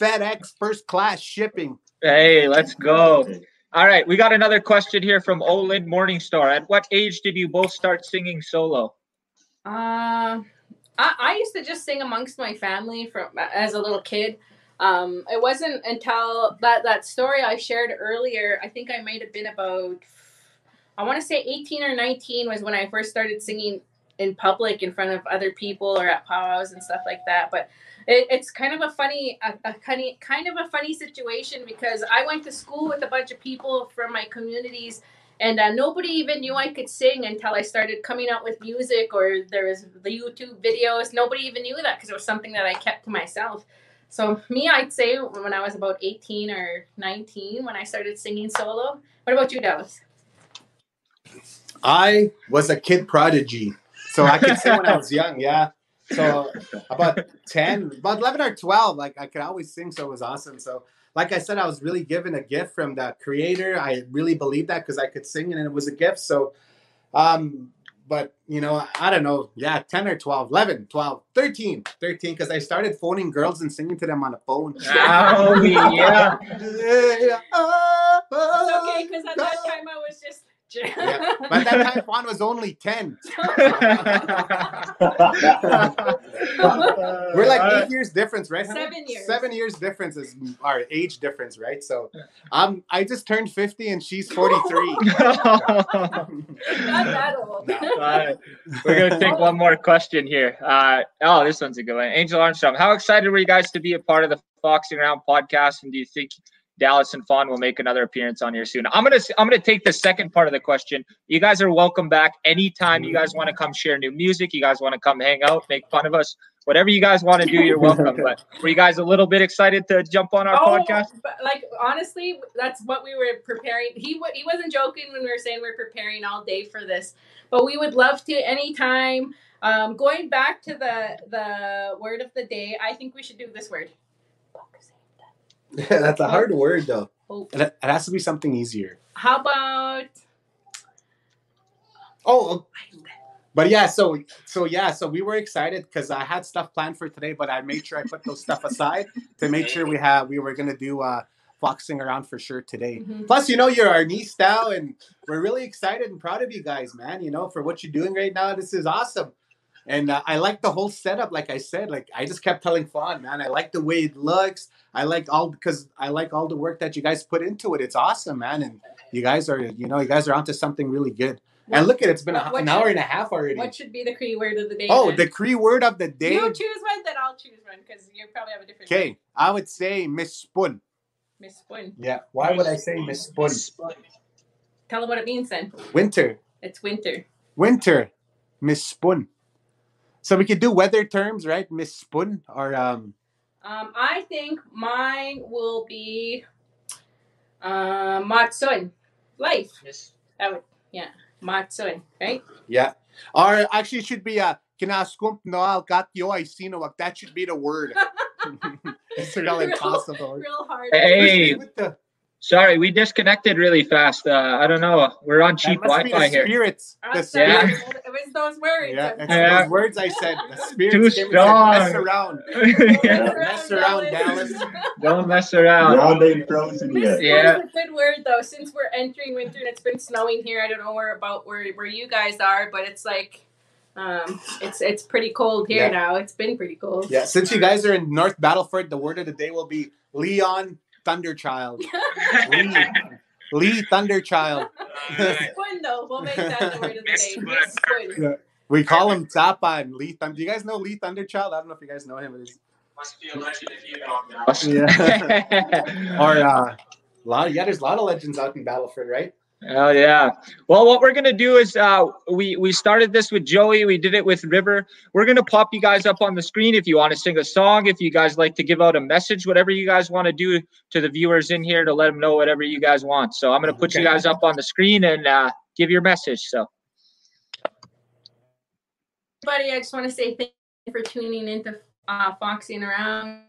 [SPEAKER 5] FedEx first class shipping.
[SPEAKER 3] Hey, let's go. All right, we got another question here from Olin Morningstar. At what age did you both start singing solo?
[SPEAKER 4] Um, I, I used to just sing amongst my family from as a little kid. Um, it wasn't until that that story I shared earlier. I think I might have been about, I want to say eighteen or nineteen was when I first started singing in public in front of other people or at powwows and stuff like that. But it, it's kind of a funny, a, a kind of kind of a funny situation because I went to school with a bunch of people from my communities and uh, nobody even knew I could sing until I started coming out with music or there was the YouTube videos. Nobody even knew that because it was something that I kept to myself. So me, I'd say when I was about 18 or 19 when I started singing solo. What about you, Dallas?
[SPEAKER 5] I was a kid prodigy, so I could sing when I was [laughs] young. Yeah, so about ten, about eleven or twelve, like I could always sing, so it was awesome. So, like I said, I was really given a gift from the Creator. I really believed that because I could sing and it was a gift. So, um, but you know, I don't know. Yeah, 10 or 12, 11, 12, 13, 13, because I started phoning girls and singing to them on the phone.
[SPEAKER 3] Oh, [laughs] yeah.
[SPEAKER 4] It's okay because at that time I was just.
[SPEAKER 5] Yeah, But that time, Juan was only 10. [laughs] We're like
[SPEAKER 3] Uh,
[SPEAKER 5] eight years difference, right?
[SPEAKER 4] Seven years.
[SPEAKER 5] Seven years difference is our age difference, right? So, um, I just turned fifty and she's forty three. [laughs] [laughs]
[SPEAKER 4] Not that old.
[SPEAKER 3] All right. We're gonna take one more question here. Uh, oh, this one's a good one. Angel Armstrong, how excited were you guys to be a part of the Foxing Around podcast? And do you think Dallas and Fawn will make another appearance on here soon. I'm gonna I'm gonna take the second part of the question. You guys are welcome back anytime you guys want to come share new music. You guys want to come hang out, make fun of us, whatever you guys want to do, you're welcome. [laughs] But were you guys a little bit excited to jump on our
[SPEAKER 4] Oh,
[SPEAKER 3] podcast?
[SPEAKER 4] but, like honestly, that's what we were preparing. He wa- he wasn't joking when we were saying we are preparing all day for this. But we would love to anytime. Um, going back to the the word of the day, I think we should do this word. [laughs]
[SPEAKER 5] That's a hard word though.
[SPEAKER 4] Hope.
[SPEAKER 5] It, it has to be something easier.
[SPEAKER 4] How about
[SPEAKER 5] Oh, but yeah, so so yeah, so we were excited because I had stuff planned for today, but I made sure I put those stuff aside to make sure we have we were gonna do uh foxing around for sure today.
[SPEAKER 4] Mhm.
[SPEAKER 5] Plus, you know, you're our niece now, and we're really excited and proud of you guys, man. You know, for what you're doing right now, this is awesome. And uh, I like the whole setup. Like I said, like I just kept telling Fawn, man, I like the way it looks. I like all because I like all the work that you guys put into it. It's awesome, man. And you guys are, you know, you guys are onto something really good. And look at it, it's been a,
[SPEAKER 4] What
[SPEAKER 5] an hour and a half already.
[SPEAKER 4] what should be the Cree word of the day?
[SPEAKER 5] Oh,
[SPEAKER 4] then?
[SPEAKER 5] the Cree word of the day.
[SPEAKER 4] you choose one, then I'll choose one because you probably have a different.
[SPEAKER 5] Okay, I would say Miss Spoon.
[SPEAKER 4] Miss Spoon.
[SPEAKER 5] Yeah. Why would I say Miss Spoon?
[SPEAKER 4] Tell them what it means then.
[SPEAKER 5] Winter.
[SPEAKER 4] It's winter.
[SPEAKER 5] Winter. Miss Spoon. So we could do weather terms, right? Miss Spoon or um
[SPEAKER 4] Um, I think mine will be uh, Matsun. Life. Yes. That would, yeah. Matsun, right?
[SPEAKER 5] yeah. Or actually it should be uh kinaskump no al katyo ay sino wag. That should be the word. [laughs] [laughs] it's real
[SPEAKER 4] Real-
[SPEAKER 5] impossible.
[SPEAKER 4] Real hard.
[SPEAKER 3] Hey.
[SPEAKER 5] With the-
[SPEAKER 3] Sorry, we disconnected really fast. Uh, I don't know. We're on cheap Wi-Fi here.
[SPEAKER 5] spirits. The
[SPEAKER 4] sorry,
[SPEAKER 3] Yeah.
[SPEAKER 5] spirits.
[SPEAKER 4] It was those words.
[SPEAKER 5] Yeah, it's.
[SPEAKER 3] Yeah.
[SPEAKER 5] those words I said. The [laughs] spirits
[SPEAKER 3] Too
[SPEAKER 5] came said,
[SPEAKER 3] strong.
[SPEAKER 5] mess around. [laughs]
[SPEAKER 3] Yeah.
[SPEAKER 5] Mess around, Dallas. [laughs]
[SPEAKER 3] Don't mess around.
[SPEAKER 2] Round ain't frozen yet.
[SPEAKER 3] Yeah.
[SPEAKER 4] is a good word though. Since we're entering winter and it's been snowing here, I don't know where about where where you guys are, but it's like um it's it's pretty cold here
[SPEAKER 5] Yeah.
[SPEAKER 4] now. It's been pretty cold.
[SPEAKER 5] Yeah, since you guys are in North Battleford, the word of the day will be Leon Thunderchild. [laughs] Lee, Lee Thunderchild.
[SPEAKER 4] Spoon though. We'll make that the word of the day.
[SPEAKER 5] We call him Zappa and Lee Thunder. Do you guys know Lee Thunderchild? I don't know if you guys know him. But he's-
[SPEAKER 3] Must be a legend if you know
[SPEAKER 5] Yeah. [laughs] or uh, a lot of, yeah, there's a lot of legends out in Battleford, right?
[SPEAKER 3] Oh yeah. Well, what we're gonna do is uh, we we started this with Joey. We did it with River. We're gonna pop you guys up on the screen if you want to sing a song. If you guys like to give out a message, whatever you guys want to do to the viewers in here to let them know whatever you guys want. So I'm gonna put you guys up on the screen and uh, give your message. So
[SPEAKER 4] Everybody, I just want to say thank you for tuning into uh, Foxing Around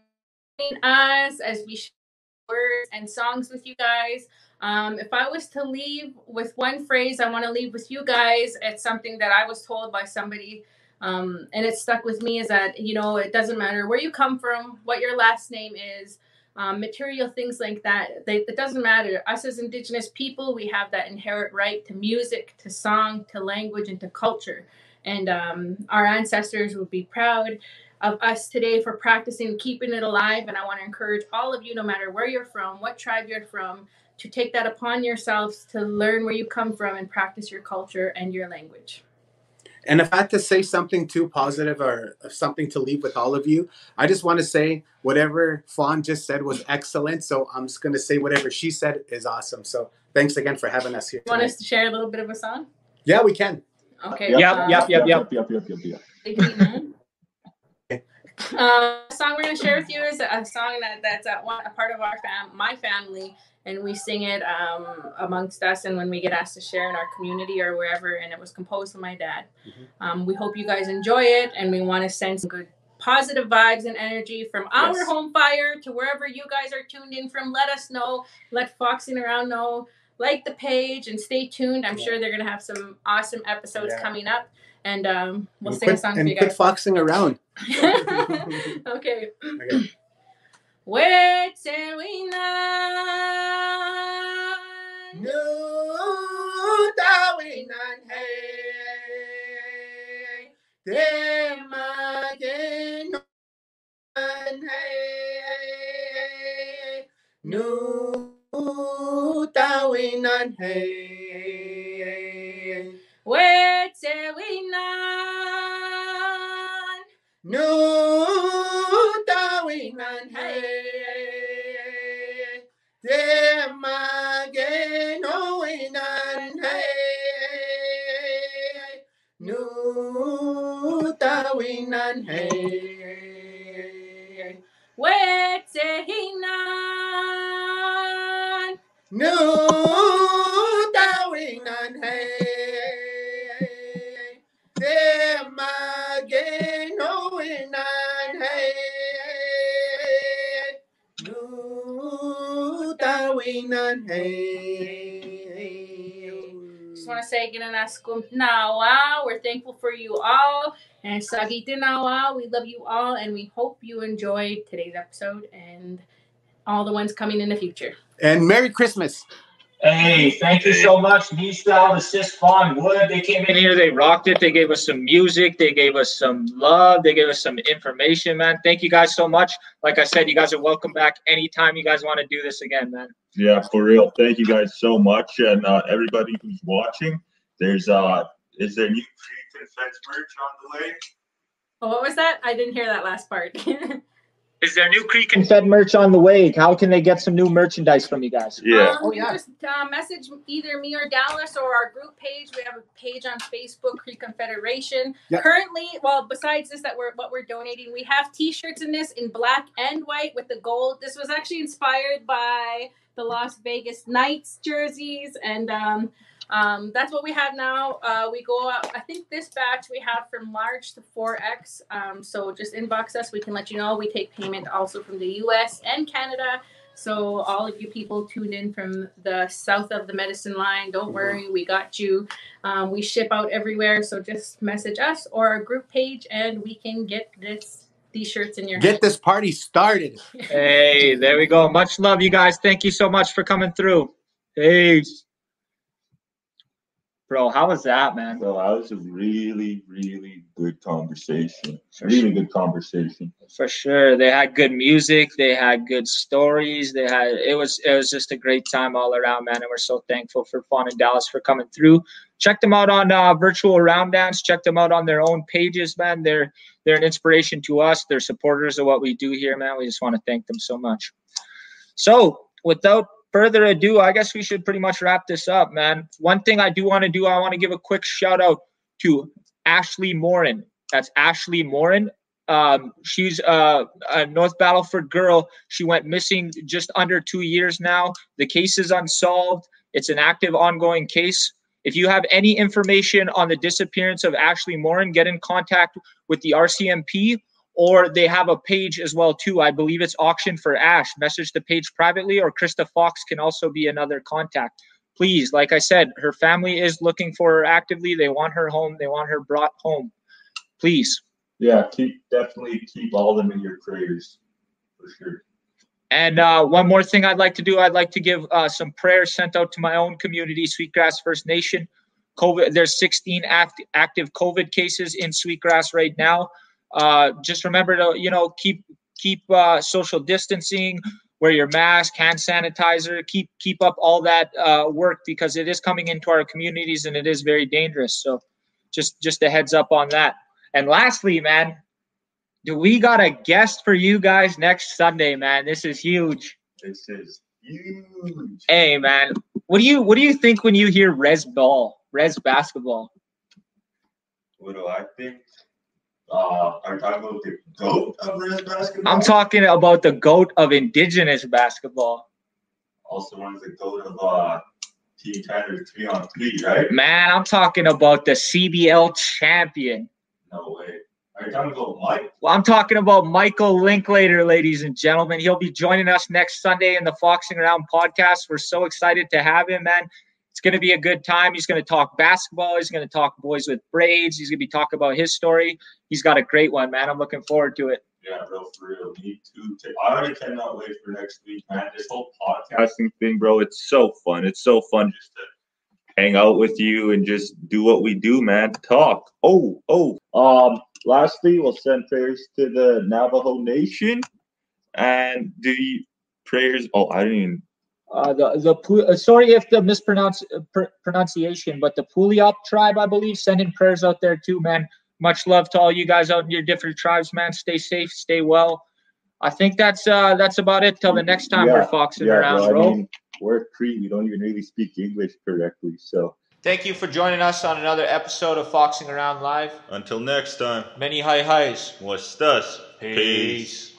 [SPEAKER 4] us as we share words and songs with you guys. Um, if I was to leave with one phrase, I want to leave with you guys. It's something that I was told by somebody, um, and it stuck with me. Is that you know it doesn't matter where you come from, what your last name is, um, material things like that. They, it doesn't matter. Us as Indigenous people, we have that inherent right to music, to song, to language, and to culture. And um, our ancestors would be proud of us today for practicing keeping it alive. And I want to encourage all of you, no matter where you're from, what tribe you're from, to take that upon yourselves to learn where you come from and practice your culture and your language.
[SPEAKER 5] And if I had to say something too positive or something to leave with all of you, I just want to say whatever Fawn just said was excellent. So I'm just going to say whatever she said is awesome. So thanks again for having us here.
[SPEAKER 4] You want
[SPEAKER 5] tonight.
[SPEAKER 4] us to share a little bit of a song?
[SPEAKER 5] Yeah, we can.
[SPEAKER 4] Okay.
[SPEAKER 3] Yep,
[SPEAKER 4] um,
[SPEAKER 3] yep, yep, yep.
[SPEAKER 2] yep, yep, yep, yep.
[SPEAKER 4] Uh, the song we're gonna share with you is a song that that's a, one, a part of our fam, my family, and we sing it um, amongst us, and when we get asked to share in our community or wherever. And it was composed by my dad.
[SPEAKER 5] Mhm.
[SPEAKER 4] Um, we hope you guys enjoy it, and we want to send some good positive vibes and energy from our
[SPEAKER 5] Yes.
[SPEAKER 4] home fire to wherever you guys are tuned in from. Let us know. Let Foxing Around know. Like the page and stay tuned. I'm
[SPEAKER 5] Yeah.
[SPEAKER 4] sure they're gonna have some awesome episodes
[SPEAKER 5] Yeah.
[SPEAKER 4] coming up, and um, we'll
[SPEAKER 5] and
[SPEAKER 4] sing a
[SPEAKER 5] quit,
[SPEAKER 4] song for
[SPEAKER 5] and
[SPEAKER 4] you
[SPEAKER 5] quit
[SPEAKER 4] guys.
[SPEAKER 5] foxing around. [laughs]
[SPEAKER 4] okay.
[SPEAKER 5] Okay.
[SPEAKER 4] Wetewina.
[SPEAKER 5] No, dawinan hey, demagen hey, no, dawinan hey, Wetsewinan. Nutawinan hey. Temagenowinan hey. Nutawinan hey. Wetsehinan. Nutawinan. Hey.
[SPEAKER 4] Just want to say, Ginanaskum Nawa. We're thankful for you all. And Sagitinawa, we love you all. And we hope you enjoyed today's episode and all the ones coming in the future.
[SPEAKER 5] And Merry Christmas.
[SPEAKER 3] Hey, thank you so much, B Style, Assist Fawn Wood. They came in here, they rocked it. They gave us some music, they gave us some love, they gave us some information, man. Thank you guys so much. Like I said, you guys are welcome back anytime you guys want to do this again, man.
[SPEAKER 2] Yeah, for real. Thank you guys so much, and uh, everybody who's watching. There's uh, is there new Creek and Fence merch on the way?
[SPEAKER 4] Oh, what was that? I didn't hear that last part. [laughs]
[SPEAKER 3] Is there new Cree Confed merch on the way? How can they get some new merchandise from you guys?
[SPEAKER 2] Yeah.
[SPEAKER 4] Um,
[SPEAKER 5] Oh, yeah.
[SPEAKER 4] Just uh, message either me or Dallas or our group page. We have a page on Facebook, Cree Confederation.
[SPEAKER 5] Yeah.
[SPEAKER 4] Currently, well, besides this, that we're what we're donating, we have T-shirts in this in black and white with the gold. This was actually inspired by the Las Vegas Knights jerseys, and um, um, that's what we have now. Uh, we go up. I think this batch we have from large to 4X. Um, so just inbox us. We can let you know. We take payment also from the U.S. and Canada. So all of you people tuned in from the south of the medicine line, don't worry, we got you. Um, we ship out everywhere, so just message us or our group page, and we can get this these shirts in your
[SPEAKER 5] Get this party started. [laughs]
[SPEAKER 3] Hey, there we go. Much love, you guys. Thank you so much for coming through. Peace. Bro, how was that, man?
[SPEAKER 2] So that was a really, really good conversation. Really good conversation.
[SPEAKER 3] For sure. They had good music, they had good stories, they had it was it was just a great time all around, man. And we're so thankful for Fawn and Dallas for coming through. Check them out on uh, virtual round dance. Check them out on their own pages, man. They're they're an inspiration to us. They're supporters of what we do here, man. We just want to thank them so much. So without further ado, I guess we should pretty much wrap this up, man. One thing I do want to do, I want to give a quick shout out to Ashley Morin. That's Ashley Morin. Um, she's uh, a North Battleford girl. She went missing just under two years now. The case is unsolved. It's an active, ongoing case. If you have any information on the disappearance of Ashley Morin, get in contact with the RCMP or they have a page as well too. I believe it's auction for Ash. Message the page privately, or Krista Fox can also be another contact. Please, like I said, her family is looking for her actively. They want her home. They want her brought home. Please.
[SPEAKER 2] Yeah, keep definitely keep all of them in your prayers for sure.
[SPEAKER 3] And uh, one more thing I'd like to do, I'd like to give uh, some prayers sent out to my own community, Sweetgrass First Nation. COVID, there's 16 act, active COVID cases in Sweetgrass right now. Uh, just remember to you know keep keep uh, social distancing, wear your mask, hand sanitizer, keep keep up all that uh, work because it is coming into our communities and it is very dangerous. So just just a heads up on that. And lastly, man, do we got a guest for you guys next Sunday, man? This is huge.
[SPEAKER 2] This is huge.
[SPEAKER 3] Hey, man, what do you what do you think when you hear res ball, res basketball?
[SPEAKER 2] What do I think? Uh, are you talking about the goat of basketball?
[SPEAKER 3] I'm talking about the goat of indigenous basketball.
[SPEAKER 2] also one of the goat of uh, Team Canada three on three, right?
[SPEAKER 3] Man, I'm talking about the CBL champion.
[SPEAKER 2] No way. Are you talking about Mike?
[SPEAKER 3] Well, I'm talking about Michael Linklater, ladies and gentlemen. He'll be joining us next Sunday in the Foxing Around podcast. We're so excited to have him, man. It's going to be a good time. He's going to talk basketball. He's going to talk boys with braids. He's going to be talking about his story. He's got a great one, man. I'm looking forward to it.
[SPEAKER 2] Yeah, bro, for real. Me too. I already cannot wait for next week, man. This whole podcasting thing, bro, it's so fun. It's so fun just to hang out with you and just do what we do, man. Talk. Oh, oh. Um, lastly, we'll send prayers to the Navajo Nation and the prayers. Oh, I didn't even.
[SPEAKER 3] Uh, the the uh, sorry if the mispronounce uh, pr- pronunciation, but the Puliop tribe, I believe, sending prayers out there too, man. Much love to all you guys out in your different tribes, man. Stay safe, stay well. I think that's uh that's about it till the next time we're foxing
[SPEAKER 2] Yeah,
[SPEAKER 3] around,
[SPEAKER 2] bro, I mean, we're Cree. We don't even really speak English correctly. So
[SPEAKER 3] Thank you for joining us on another episode of Foxing Around Live.
[SPEAKER 2] Until next time,
[SPEAKER 3] Many hi highs.
[SPEAKER 2] what's this?
[SPEAKER 3] Peace.